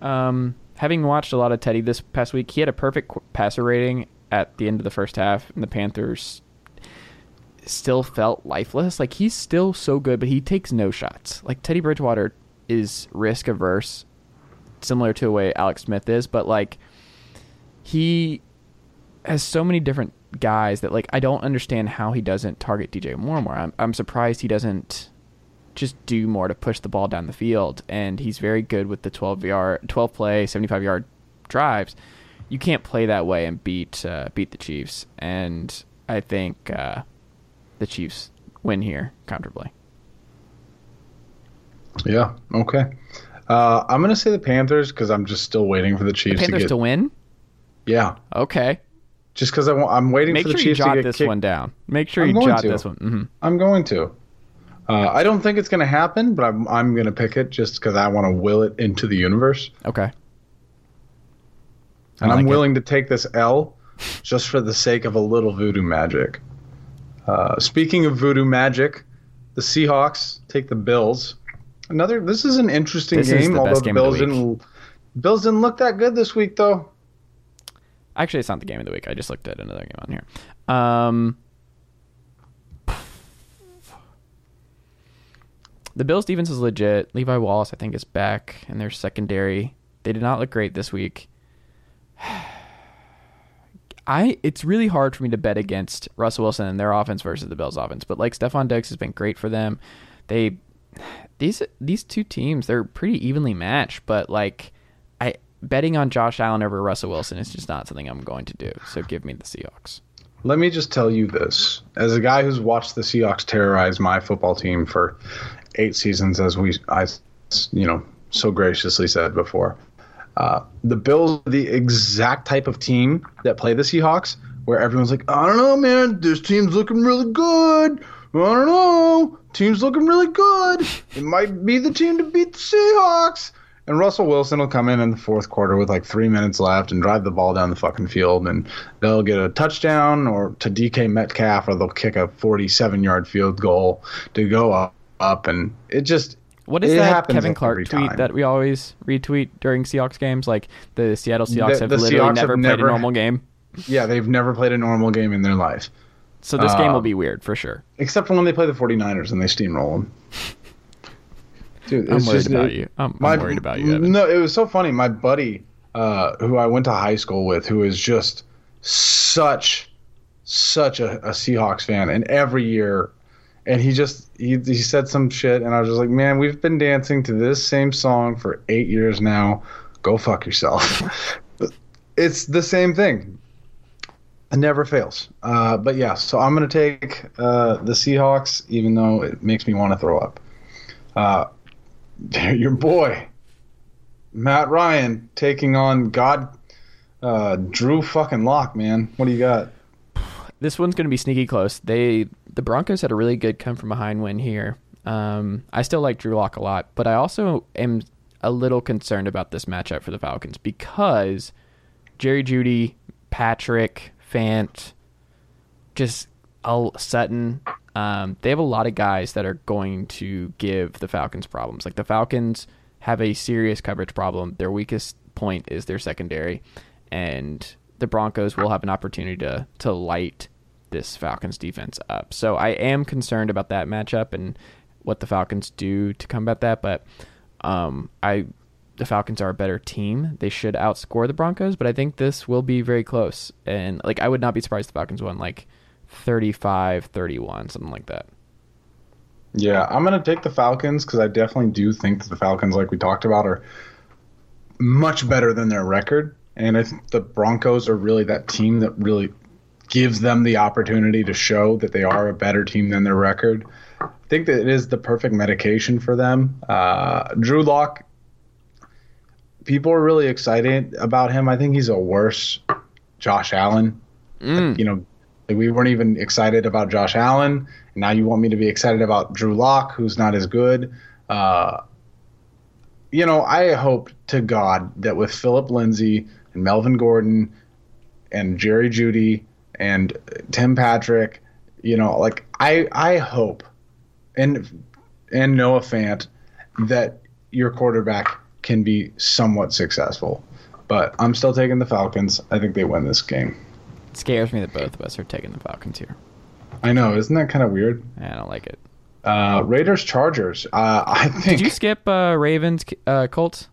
[SPEAKER 3] Um, having watched a lot of Teddy this past week, he had a perfect passer rating at the end of the first half, and the Panthers still felt lifeless. Like he's still so good, but he takes no shots. Like Teddy Bridgewater is risk averse, similar to the way Alex Smith is, but like he has so many different guys that like I don't understand how he doesn't target DJ Moore more. I'm I'm surprised he doesn't just do more to push the ball down the field and he's very good with the 12 yard 12 play 75 yard drives you can't play that way and beat uh, beat the chiefs and i think uh, the chiefs win here comfortably
[SPEAKER 4] Yeah. Okay. Uh, I'm gonna say the Panthers because I'm just still waiting for the
[SPEAKER 3] the
[SPEAKER 4] Chiefs
[SPEAKER 3] panthers
[SPEAKER 4] to get.
[SPEAKER 3] to win
[SPEAKER 4] yeah.
[SPEAKER 3] okay
[SPEAKER 4] Just because I want, I'm waiting
[SPEAKER 3] make
[SPEAKER 4] for the
[SPEAKER 3] sure you
[SPEAKER 4] Chiefs to
[SPEAKER 3] jot
[SPEAKER 4] get
[SPEAKER 3] this
[SPEAKER 4] kicked.
[SPEAKER 3] one down make sure
[SPEAKER 4] I'm
[SPEAKER 3] you jot
[SPEAKER 4] to.
[SPEAKER 3] this one hmm
[SPEAKER 4] I'm going to. Uh, I don't think it's gonna happen, but I'm I'm gonna pick it just because I want to will it into the universe,
[SPEAKER 3] okay
[SPEAKER 4] and
[SPEAKER 3] I
[SPEAKER 4] I'm
[SPEAKER 3] like it.
[SPEAKER 4] willing to take this L just for the sake of a little voodoo magic. Uh, speaking of voodoo magic, the Seahawks take the Bills. Another. This is an interesting
[SPEAKER 3] This is
[SPEAKER 4] game,
[SPEAKER 3] the
[SPEAKER 4] although the
[SPEAKER 3] game
[SPEAKER 4] Bills
[SPEAKER 3] the
[SPEAKER 4] didn't. Bills didn't look that good this week, though.
[SPEAKER 3] Actually, it's not the game of the week. I just looked at another game on here. Um, the Bills' defense is legit. Levi Wallace, I think, is back, and their secondary. They did not look great this week. I it's really hard for me to bet against Russell Wilson and their offense versus the Bills' offense, but like Stefon Diggs has been great for them. They these these two teams they're pretty evenly matched, but like I betting on Josh Allen over Russell Wilson is just not something I'm going to do. So give me the Seahawks.
[SPEAKER 4] Let me just tell you this: as a guy who's watched the Seahawks terrorize my football team for eight seasons, as we, I, you know, so graciously said before, uh, the Bills are the exact type of team that play the Seahawks, where everyone's like, I don't know, man, this team's looking really good. I don't know, team's looking really good. It might be the team to beat the Seahawks. And Russell Wilson will come in in the fourth quarter with like three minutes left and drive the ball down the fucking field, and they'll get a touchdown or to DK Metcalf, or they'll kick a 47-yard field goal to go up. Up and it just
[SPEAKER 3] What is
[SPEAKER 4] It
[SPEAKER 3] that Kevin Clark tweet
[SPEAKER 4] time.
[SPEAKER 3] that we always retweet during Seahawks games? Like the Seattle Seahawks
[SPEAKER 4] The-
[SPEAKER 3] have
[SPEAKER 4] the
[SPEAKER 3] literally
[SPEAKER 4] Seahawks
[SPEAKER 3] never
[SPEAKER 4] have
[SPEAKER 3] played
[SPEAKER 4] never-
[SPEAKER 3] a normal game.
[SPEAKER 4] yeah they've never played a normal game in their life
[SPEAKER 3] So this game will
[SPEAKER 4] Um,
[SPEAKER 3] be weird for sure.
[SPEAKER 4] except for when they play the 49ers and they steamroll them. Dude,
[SPEAKER 3] I'm worried
[SPEAKER 4] just-
[SPEAKER 3] about
[SPEAKER 4] it-
[SPEAKER 3] you. I'm, I'm worried about you, Evan.
[SPEAKER 4] No, it was so funny. My buddy, uh, who I went to high school with, who is just such, such a, a Seahawks fan, and every year, and he just he he said some shit, and I was just like, man, we've been dancing to this same song for eight years now. Go fuck yourself. it's the same thing. It never fails. Uh, but yeah, so I'm gonna take uh, the Seahawks, even though it makes me want to throw up. Uh, your boy, Matt Ryan, taking on God, uh, Drew fucking Lock, man. What do you got?
[SPEAKER 3] This one's going to be sneaky close. They the Broncos had a really good come from behind win here. Um, I still like Drew Lock a lot, but I also am a little concerned about this matchup for the Falcons because Jerry Jeudy, Patrick, Fant, just Al Sutton. Um, they have a lot of guys that are going to give the Falcons problems. Like the Falcons have a serious coverage problem. Their weakest point is their secondary, and the Broncos will have an opportunity to to light this Falcons defense up. So I am concerned about that matchup and what the Falcons do to combat that. But um, I the Falcons are a better team. They should outscore the Broncos, but I think this will be very close. And like I would not be surprised the Falcons won like 35-31, something like that.
[SPEAKER 4] Yeah, I'm going to take the Falcons because I definitely do think that the Falcons, like we talked about, are much better than their record. And I think the Broncos are really that team that really gives them the opportunity to show that they are a better team than their record. I think that it is the perfect medication for them. Uh, Drew Lock, people are really excited about him. I think he's a worse Josh Allen.
[SPEAKER 3] Mm.
[SPEAKER 4] You know, we weren't even excited about Josh Allen. And now you want me to be excited about Drew Lock, who's not as good. Uh, you know, I hope to God that with Phillip Lindsay and Melvin Gordon and Jerry Jeudy and Tim Patrick, you know, like I I hope and and Noah Fant that your quarterback can be somewhat successful. But I'm still taking the Falcons. I think they win this game.
[SPEAKER 3] It scares me that both of us are taking the Falcons here.
[SPEAKER 4] I know, isn't that kind of weird?
[SPEAKER 3] I don't like it.
[SPEAKER 4] Uh, Raiders Chargers. Uh, I think
[SPEAKER 3] Did you skip uh, Ravens uh, Colts?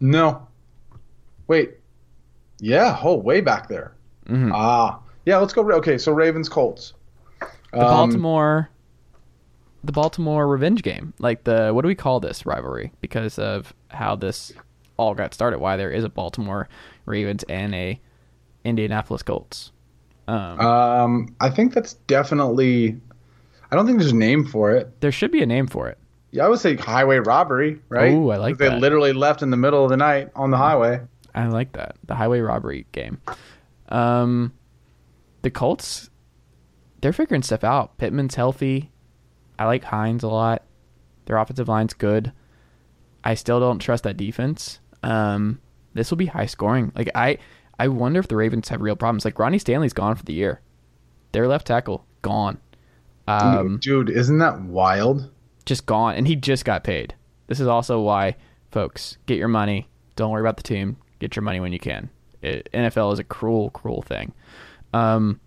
[SPEAKER 4] no. Wait. Yeah. Oh, way back there.
[SPEAKER 3] Mhm.
[SPEAKER 4] Ah. Yeah. Let's go. Okay. So Ravens Colts.
[SPEAKER 3] The
[SPEAKER 4] Um,
[SPEAKER 3] Baltimore, the Baltimore revenge game. Like the what do we call this rivalry? Because of how this all got started. Why there is a Baltimore Ravens and a Indianapolis Colts. Um,
[SPEAKER 4] Um, I think that's definitely. I don't think there's a name for it.
[SPEAKER 3] there should be a name for it.
[SPEAKER 4] Yeah, I would say highway robbery, right?
[SPEAKER 3] Ooh, I like
[SPEAKER 4] 'Cause They
[SPEAKER 3] that.
[SPEAKER 4] literally left in the middle of the night on the highway.
[SPEAKER 3] I like that. The highway robbery game. Um, the Colts, they're figuring stuff out. Pittman's healthy. I like Hines a lot. Their offensive line's good. I still don't trust that defense. Um, this will be high scoring. Like I, I wonder if the Ravens have real problems. Like Ronnie Stanley's gone for the year. Their left tackle gone. Um,
[SPEAKER 4] Dude, isn't that wild?
[SPEAKER 3] just gone, and he just got paid. This is also why, folks, get your money. Don't worry about the team. Get your money when you can. It, NFL is a cruel, cruel thing. Um,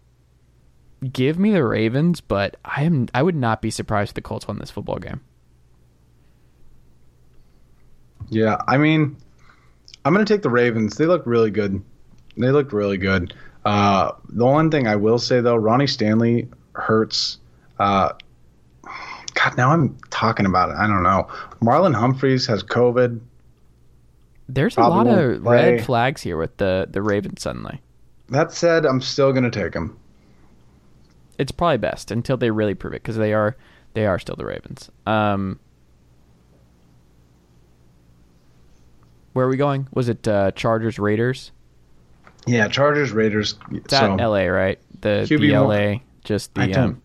[SPEAKER 3] give me the Ravens, but I am I would not be surprised if the Colts won this football game.
[SPEAKER 4] Yeah, I mean, I'm gonna take the Ravens. They look really good. They looked really good. Uh, the one thing I will say though, Ronnie Stanley hurts. Uh, God, now I'm talking about it. I don't know. Marlon Humphreys has COVID.
[SPEAKER 3] There's a lot of
[SPEAKER 4] play.
[SPEAKER 3] red flags here with the the Ravens. Suddenly,
[SPEAKER 4] That said, I'm still gonna take him.
[SPEAKER 3] it's probably best until they really prove it because they are they are still the Ravens. Um, where are we going? Was it uh, Chargers Raiders?
[SPEAKER 4] Yeah, Chargers Raiders.
[SPEAKER 3] It's
[SPEAKER 4] so
[SPEAKER 3] LA, right? The, the
[SPEAKER 4] QB one-
[SPEAKER 3] LA, just
[SPEAKER 4] I
[SPEAKER 3] the
[SPEAKER 4] don't-
[SPEAKER 3] um,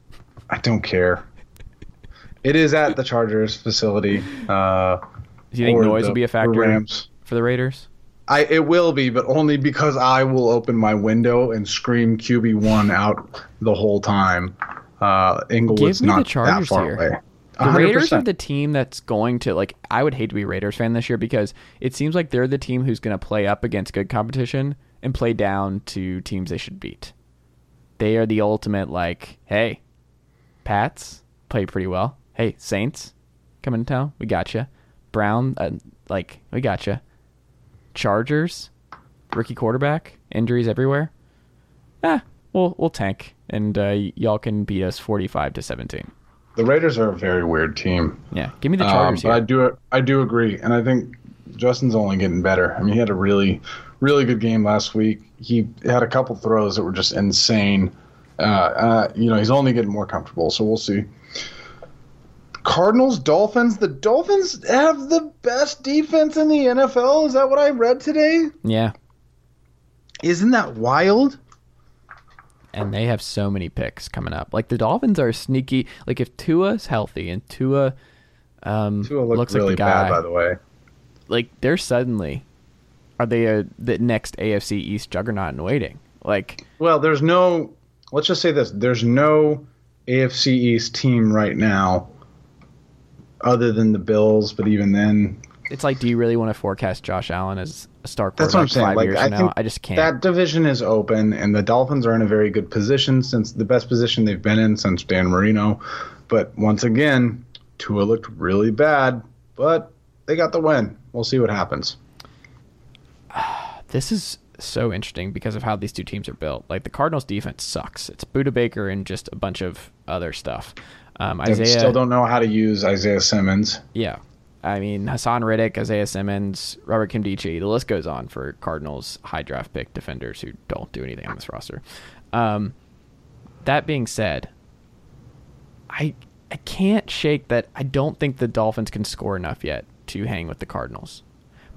[SPEAKER 4] I don't care. It is at the Chargers facility. Uh,
[SPEAKER 3] do you think noise
[SPEAKER 4] the-
[SPEAKER 3] will be a factor
[SPEAKER 4] Rams.
[SPEAKER 3] for the Raiders?
[SPEAKER 4] I it will be, but only because I will open my window and scream QB one out the whole time. Uh, Inglewood's
[SPEAKER 3] me the
[SPEAKER 4] not that far
[SPEAKER 3] here.
[SPEAKER 4] away.
[SPEAKER 3] The Raiders are the team that's going to like. I would hate to be a Raiders fan this year because it seems like they're the team who's going to play up against good competition and play down to teams they should beat. They are the ultimate like, hey, Pats play pretty well. Hey, Saints, come in town, we got you. Brown, uh, like we got you. Chargers, rookie quarterback, injuries everywhere. Ah, we'll we'll tank and uh, y'all can beat us forty-five to seventeen.
[SPEAKER 4] the Raiders are a very weird team.
[SPEAKER 3] Yeah, give me the
[SPEAKER 4] Um,
[SPEAKER 3] Chargers
[SPEAKER 4] but I do I do agree, and I think Justin's only getting better. I mean, he had a really really good game last week. He had a couple throws that were just insane. Uh, uh, you know, he's only getting more comfortable, so we'll see. Cardinals, Dolphins. The Dolphins have the best defense in the NFL. Is that what I read today?
[SPEAKER 3] Yeah,
[SPEAKER 4] Isn't that wild?
[SPEAKER 3] and they have so many picks coming up. Like the Dolphins are sneaky. Like if Tua's healthy and Tua, um,
[SPEAKER 4] Tua looked
[SPEAKER 3] looks
[SPEAKER 4] really
[SPEAKER 3] like the guy,
[SPEAKER 4] bad, by the way.
[SPEAKER 3] like they're suddenly are they a, the next AFC East juggernaut in waiting? Like,
[SPEAKER 4] Well, there's no. Let's just say this: there's no AFC East team right now, other than the Bills. But even then,
[SPEAKER 3] it's like, do you really want to forecast Josh Allen as a star
[SPEAKER 4] that's what I'm saying.
[SPEAKER 3] five
[SPEAKER 4] Like,
[SPEAKER 3] years
[SPEAKER 4] I
[SPEAKER 3] now?
[SPEAKER 4] think
[SPEAKER 3] I just can't.
[SPEAKER 4] that division is open, and the Dolphins are in a very good position since the best position they've been in since Dan Marino. But once again, Tua looked really bad, but they got the win. We'll see what happens.
[SPEAKER 3] this is so interesting because of how these two teams are built. Like the Cardinals defense sucks. It's Budda Baker and just a bunch of other stuff. Um,
[SPEAKER 4] I
[SPEAKER 3] Isaiah,
[SPEAKER 4] still don't know how to use Isaiah Simmons.
[SPEAKER 3] yeah. I mean, Haason Reddick, Isaiah Simmons, Robert Nkemdiche, the list goes on for Cardinals high draft pick defenders who don't do anything on this roster. Um, that being said, I I can't shake that I don't think the Dolphins can score enough yet to hang with the Cardinals.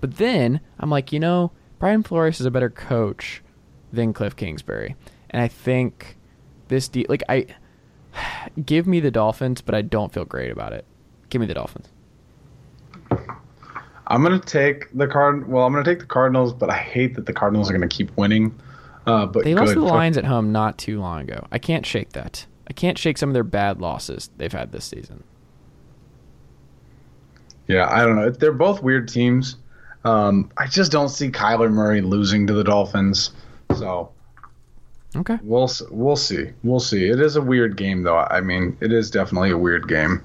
[SPEAKER 3] But then I'm like, you know, Brian Flores is a better coach than Cliff Kingsbury. And I think this de- like I give me the Dolphins, but I don't feel great about it. Give me the Dolphins.
[SPEAKER 4] I'm gonna take the card. Well, I'm gonna take the Cardinals, but I hate that the Cardinals are gonna keep winning. Uh, but
[SPEAKER 3] They lost to the Lions at home not too long ago. I can't shake that. I can't shake some of their bad losses they've had this season.
[SPEAKER 4] Yeah, I don't know. They're both weird teams. Um, I just don't see Kyler Murray losing to the Dolphins. So
[SPEAKER 3] Okay.
[SPEAKER 4] we'll we'll see. We'll see. It is a weird game, though. I mean, it is definitely a weird game.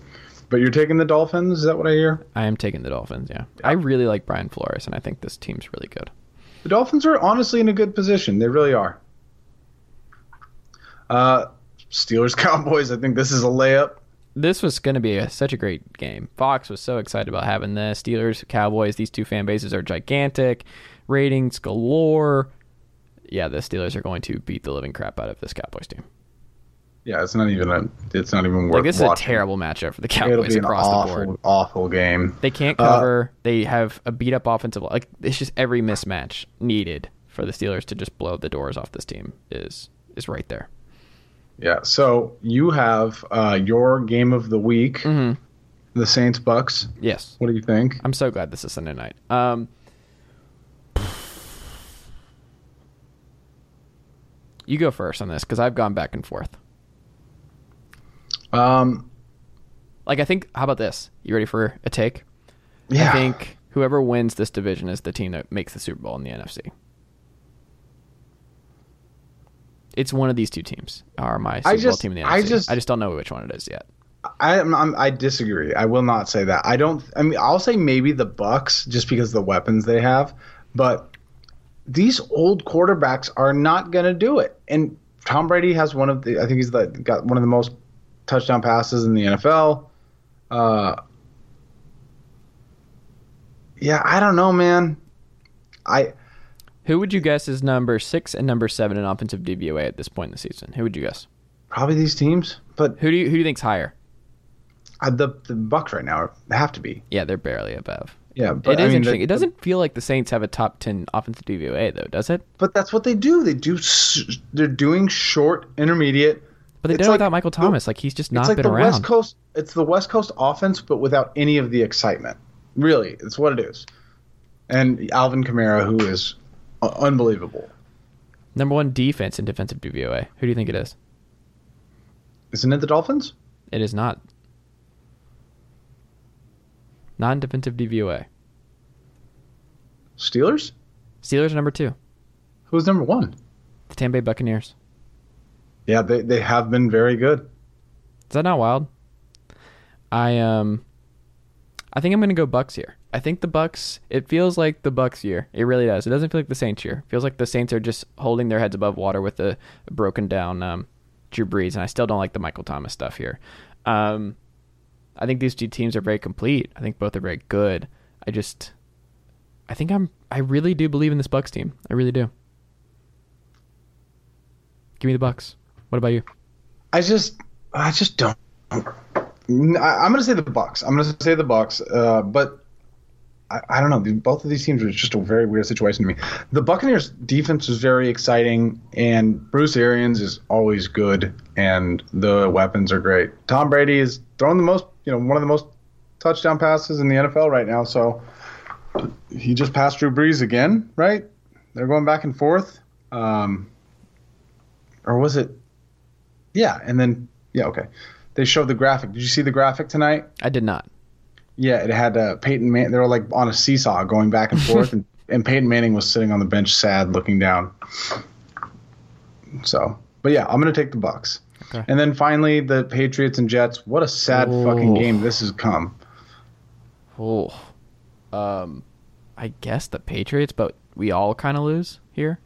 [SPEAKER 4] But you're taking the Dolphins? Is that what I hear?
[SPEAKER 3] I am taking the Dolphins, yeah. I really like Brian Flores and I think this team's really good.
[SPEAKER 4] The Dolphins are honestly in a good position. They really are. Uh, Steelers Cowboys. I think this is a layup.
[SPEAKER 3] this was going to be a, such a great game. Fox was so excited about having this. Steelers, Cowboys, these two fan bases are gigantic. Ratings galore. Yeah, the Steelers are going to beat the living crap out of this Cowboys team.
[SPEAKER 4] Yeah, it's not even a. It's not even worth.
[SPEAKER 3] Like this is a terrible matchup for the
[SPEAKER 4] It'll
[SPEAKER 3] Cowboys across
[SPEAKER 4] awful,
[SPEAKER 3] the board.
[SPEAKER 4] awful game.
[SPEAKER 3] They can't
[SPEAKER 4] Uh,
[SPEAKER 3] cover. they have a beat up offensive. Like it's just every mismatch needed for the Steelers to just blow the doors off this team is is right there.
[SPEAKER 4] Yeah. So you have uh, your game of the week,
[SPEAKER 3] Mhm.
[SPEAKER 4] the Saints Bucs.
[SPEAKER 3] Yes.
[SPEAKER 4] What do you think?
[SPEAKER 3] I'm so glad this is Sunday night. Um, you go first on this because I've gone back and forth.
[SPEAKER 4] Um,
[SPEAKER 3] Like I think, how about this? You ready for a take?
[SPEAKER 4] yeah.
[SPEAKER 3] I think whoever wins this division is the team that makes the Super Bowl in the NFC. It's one of these two teams are my Super
[SPEAKER 4] I
[SPEAKER 3] Bowl team in the NFC.
[SPEAKER 4] I just-
[SPEAKER 3] I just don't know which one it is yet.
[SPEAKER 4] I I'm, I'm, I disagree. I will not say that. I don't. I mean, I'll say maybe the Bucs just because of the weapons they have, but these old quarterbacks are not going to do it. And Tom Brady has one of the. I think he's the, got one of the most touchdown passes in the NFL. Uh, yeah, I don't know, man. I
[SPEAKER 3] Who would you guess is number six and number seven in offensive DVOA at this point in the season? Who would you guess?
[SPEAKER 4] probably these teams, but
[SPEAKER 3] Who do you who do you think's higher?
[SPEAKER 4] uh, the the Bucs right now have to be.
[SPEAKER 3] Yeah, they're barely above.
[SPEAKER 4] Yeah, but
[SPEAKER 3] it is
[SPEAKER 4] I mean,
[SPEAKER 3] interesting. it doesn't feel like the Saints have a top ten offensive DVOA though, does it?
[SPEAKER 4] But that's what they do. They do. They're doing short, intermediate.
[SPEAKER 3] But they did it
[SPEAKER 4] like
[SPEAKER 3] without Michael Thomas. Like he's just not
[SPEAKER 4] it's like
[SPEAKER 3] been
[SPEAKER 4] the
[SPEAKER 3] around.
[SPEAKER 4] West Coast. It's the West Coast offense, but without any of the excitement. Really, it's what it is. And Alvin Kamara, who is uh, unbelievable,
[SPEAKER 3] Number one defense in defensive DVOA. Who do you think it is?
[SPEAKER 4] isn't it? The Dolphins.
[SPEAKER 3] It is not. Non defensive DVOA.
[SPEAKER 4] Steelers.
[SPEAKER 3] Steelers are number two.
[SPEAKER 4] Who's number one?
[SPEAKER 3] The Tampa Bay Buccaneers.
[SPEAKER 4] Yeah, they they have been very good.
[SPEAKER 3] Is that not wild? I um I think I'm gonna go Bucs here. I think the Bucs it feels like the Bucs year. It really does. It doesn't feel like the Saints year. It feels like the Saints are just holding their heads above water with a broken down um Drew Brees, and I still don't like the Michael Thomas stuff here. Um I think these two teams are very complete. I think both are very good. I just I think I'm I really do believe in this Bucs team. I really do. Give me the Bucs. What about you?
[SPEAKER 4] I just I just don't. I'm gonna say the Bucs. I'm gonna say the Bucs. Uh, but I, I don't know. Both of these teams are just a very weird situation to me. The Buccaneers defense is very exciting, and Bruce Arians is always good, and the weapons are great. Tom Brady is throwing the most, you know, one of the most touchdown passes in the NFL right now. So he just passed Drew Brees again, right? They're going back and forth. Um, or was it? Yeah, and then yeah, okay. They showed the graphic. Did you see the graphic tonight?
[SPEAKER 3] I did not.
[SPEAKER 4] Yeah, it had uh, Peyton Man. They were like on a seesaw going back and forth, and, and Peyton Manning was sitting on the bench, sad, looking down. So, but yeah, I'm gonna take the Bucs.
[SPEAKER 3] Okay.
[SPEAKER 4] And then finally, the Patriots and Jets. What a sad fucking game this has come.
[SPEAKER 3] Oh, um, I guess the Patriots, but we all kind of lose here.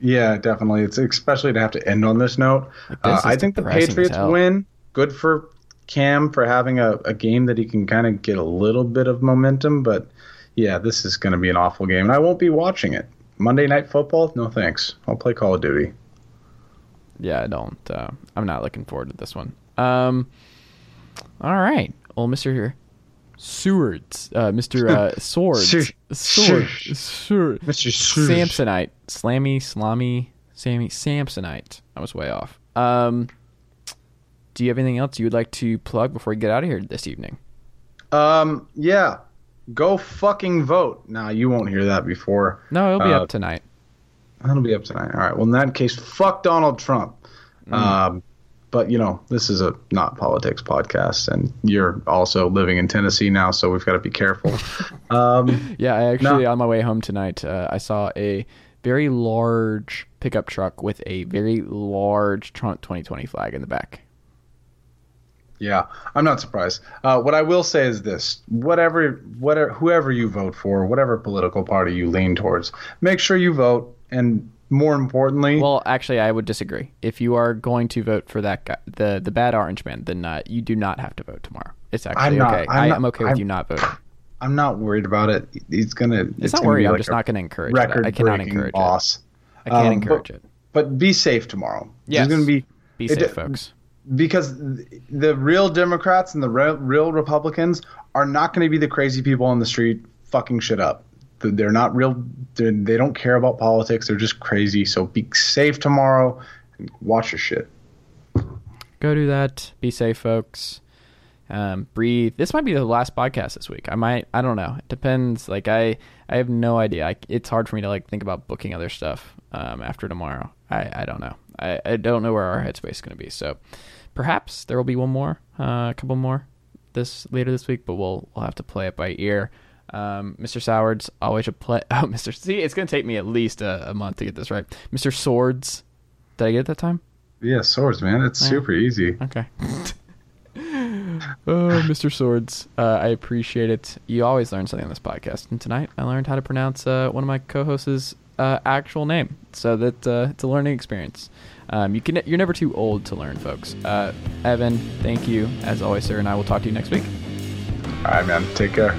[SPEAKER 4] Yeah, definitely. It's especially to have to end on this note.
[SPEAKER 3] Like, this
[SPEAKER 4] Uh, I think the Patriots win. Good for Cam for having a, a game that he can kind of get a little bit of momentum. But yeah, this is going to be an awful game, and I won't be watching it. Monday Night Football? No thanks. I'll play Call of Duty.
[SPEAKER 3] Yeah, I don't. Uh, I'm not looking forward to this one. Um, all right. Well, Mister here. Swords, uh, Mister uh, Swords,
[SPEAKER 4] Sure.
[SPEAKER 3] Sword, Sword,
[SPEAKER 4] Mr.
[SPEAKER 3] Samsonite, Slammy, Slamy, Sammy, Samsonite. I was way off. Um, do you have anything else you would like to plug before we get out of here this evening?
[SPEAKER 4] Um, yeah. Go fucking vote. Now, you won't hear that before.
[SPEAKER 3] No, it'll be
[SPEAKER 4] Uh,
[SPEAKER 3] up tonight.
[SPEAKER 4] That'll be up tonight. All right. Well, in that case, fuck Donald Trump. Um, but you know, this is a not politics podcast, and you're also living in Tennessee now, so we've got to be careful. um,
[SPEAKER 3] Yeah, I actually on my way home tonight, uh, I saw a very large pickup truck with a very large Trump 2020 flag in the back.
[SPEAKER 4] yeah, I'm not surprised. Uh, what I will say is this: whatever, whatever, whoever you vote for, whatever political party you lean towards, make sure you vote, and more importantly,
[SPEAKER 3] Well, actually, I would disagree. If you are going to vote for that guy, the the bad orange man, then uh, you do not have to vote tomorrow. It's actually
[SPEAKER 4] not-
[SPEAKER 3] okay.
[SPEAKER 4] I'm
[SPEAKER 3] I
[SPEAKER 4] not-
[SPEAKER 3] am okay with
[SPEAKER 4] I'm-
[SPEAKER 3] you not voting.
[SPEAKER 4] I'm not worried about it. He's gonna.
[SPEAKER 3] It's, not
[SPEAKER 4] gonna
[SPEAKER 3] worried. I'm
[SPEAKER 4] like
[SPEAKER 3] just not going to encourage it. I cannot encourage
[SPEAKER 4] loss.
[SPEAKER 3] it. I can't
[SPEAKER 4] Um,
[SPEAKER 3] encourage
[SPEAKER 4] but-
[SPEAKER 3] it.
[SPEAKER 4] But be safe tomorrow.
[SPEAKER 3] Yes.
[SPEAKER 4] There's gonna be
[SPEAKER 3] Be
[SPEAKER 4] it-
[SPEAKER 3] safe, folks.
[SPEAKER 4] because the real Democrats and the real, real Republicans are not going to be the crazy people on the street fucking shit up. They're not real. They're, they don't care about politics. They're just crazy. So be safe tomorrow. And watch your shit.
[SPEAKER 3] Go do that. Be safe, folks. Um, breathe. This might be the last podcast this week. I might. I don't know. It depends. Like I, I have no idea. I, it's hard for me to like think about booking other stuff um, after tomorrow. I, I don't know. I, I don't know where our headspace is going to be. So perhaps there will be one more, uh, a couple more this later this week, but we'll we'll have to play it by ear. Um, Mr. Sowards, always a play. Oh, Mr. See, it's going to take me at least a, a month to get this right. Mr. Swords, did I get it that time?
[SPEAKER 4] Yeah, swords, man. It's super easy.
[SPEAKER 3] Okay. oh, Mr. Swords, uh, I appreciate it. You always learn something on this podcast, and tonight I learned how to pronounce uh, one of my co-hosts' uh, actual name, so that uh, it's a learning experience. Um, you can, you're never too old to learn, folks. Uh, Evan, thank you as always, sir, and I will talk to you next week.
[SPEAKER 4] All right, man. Take care.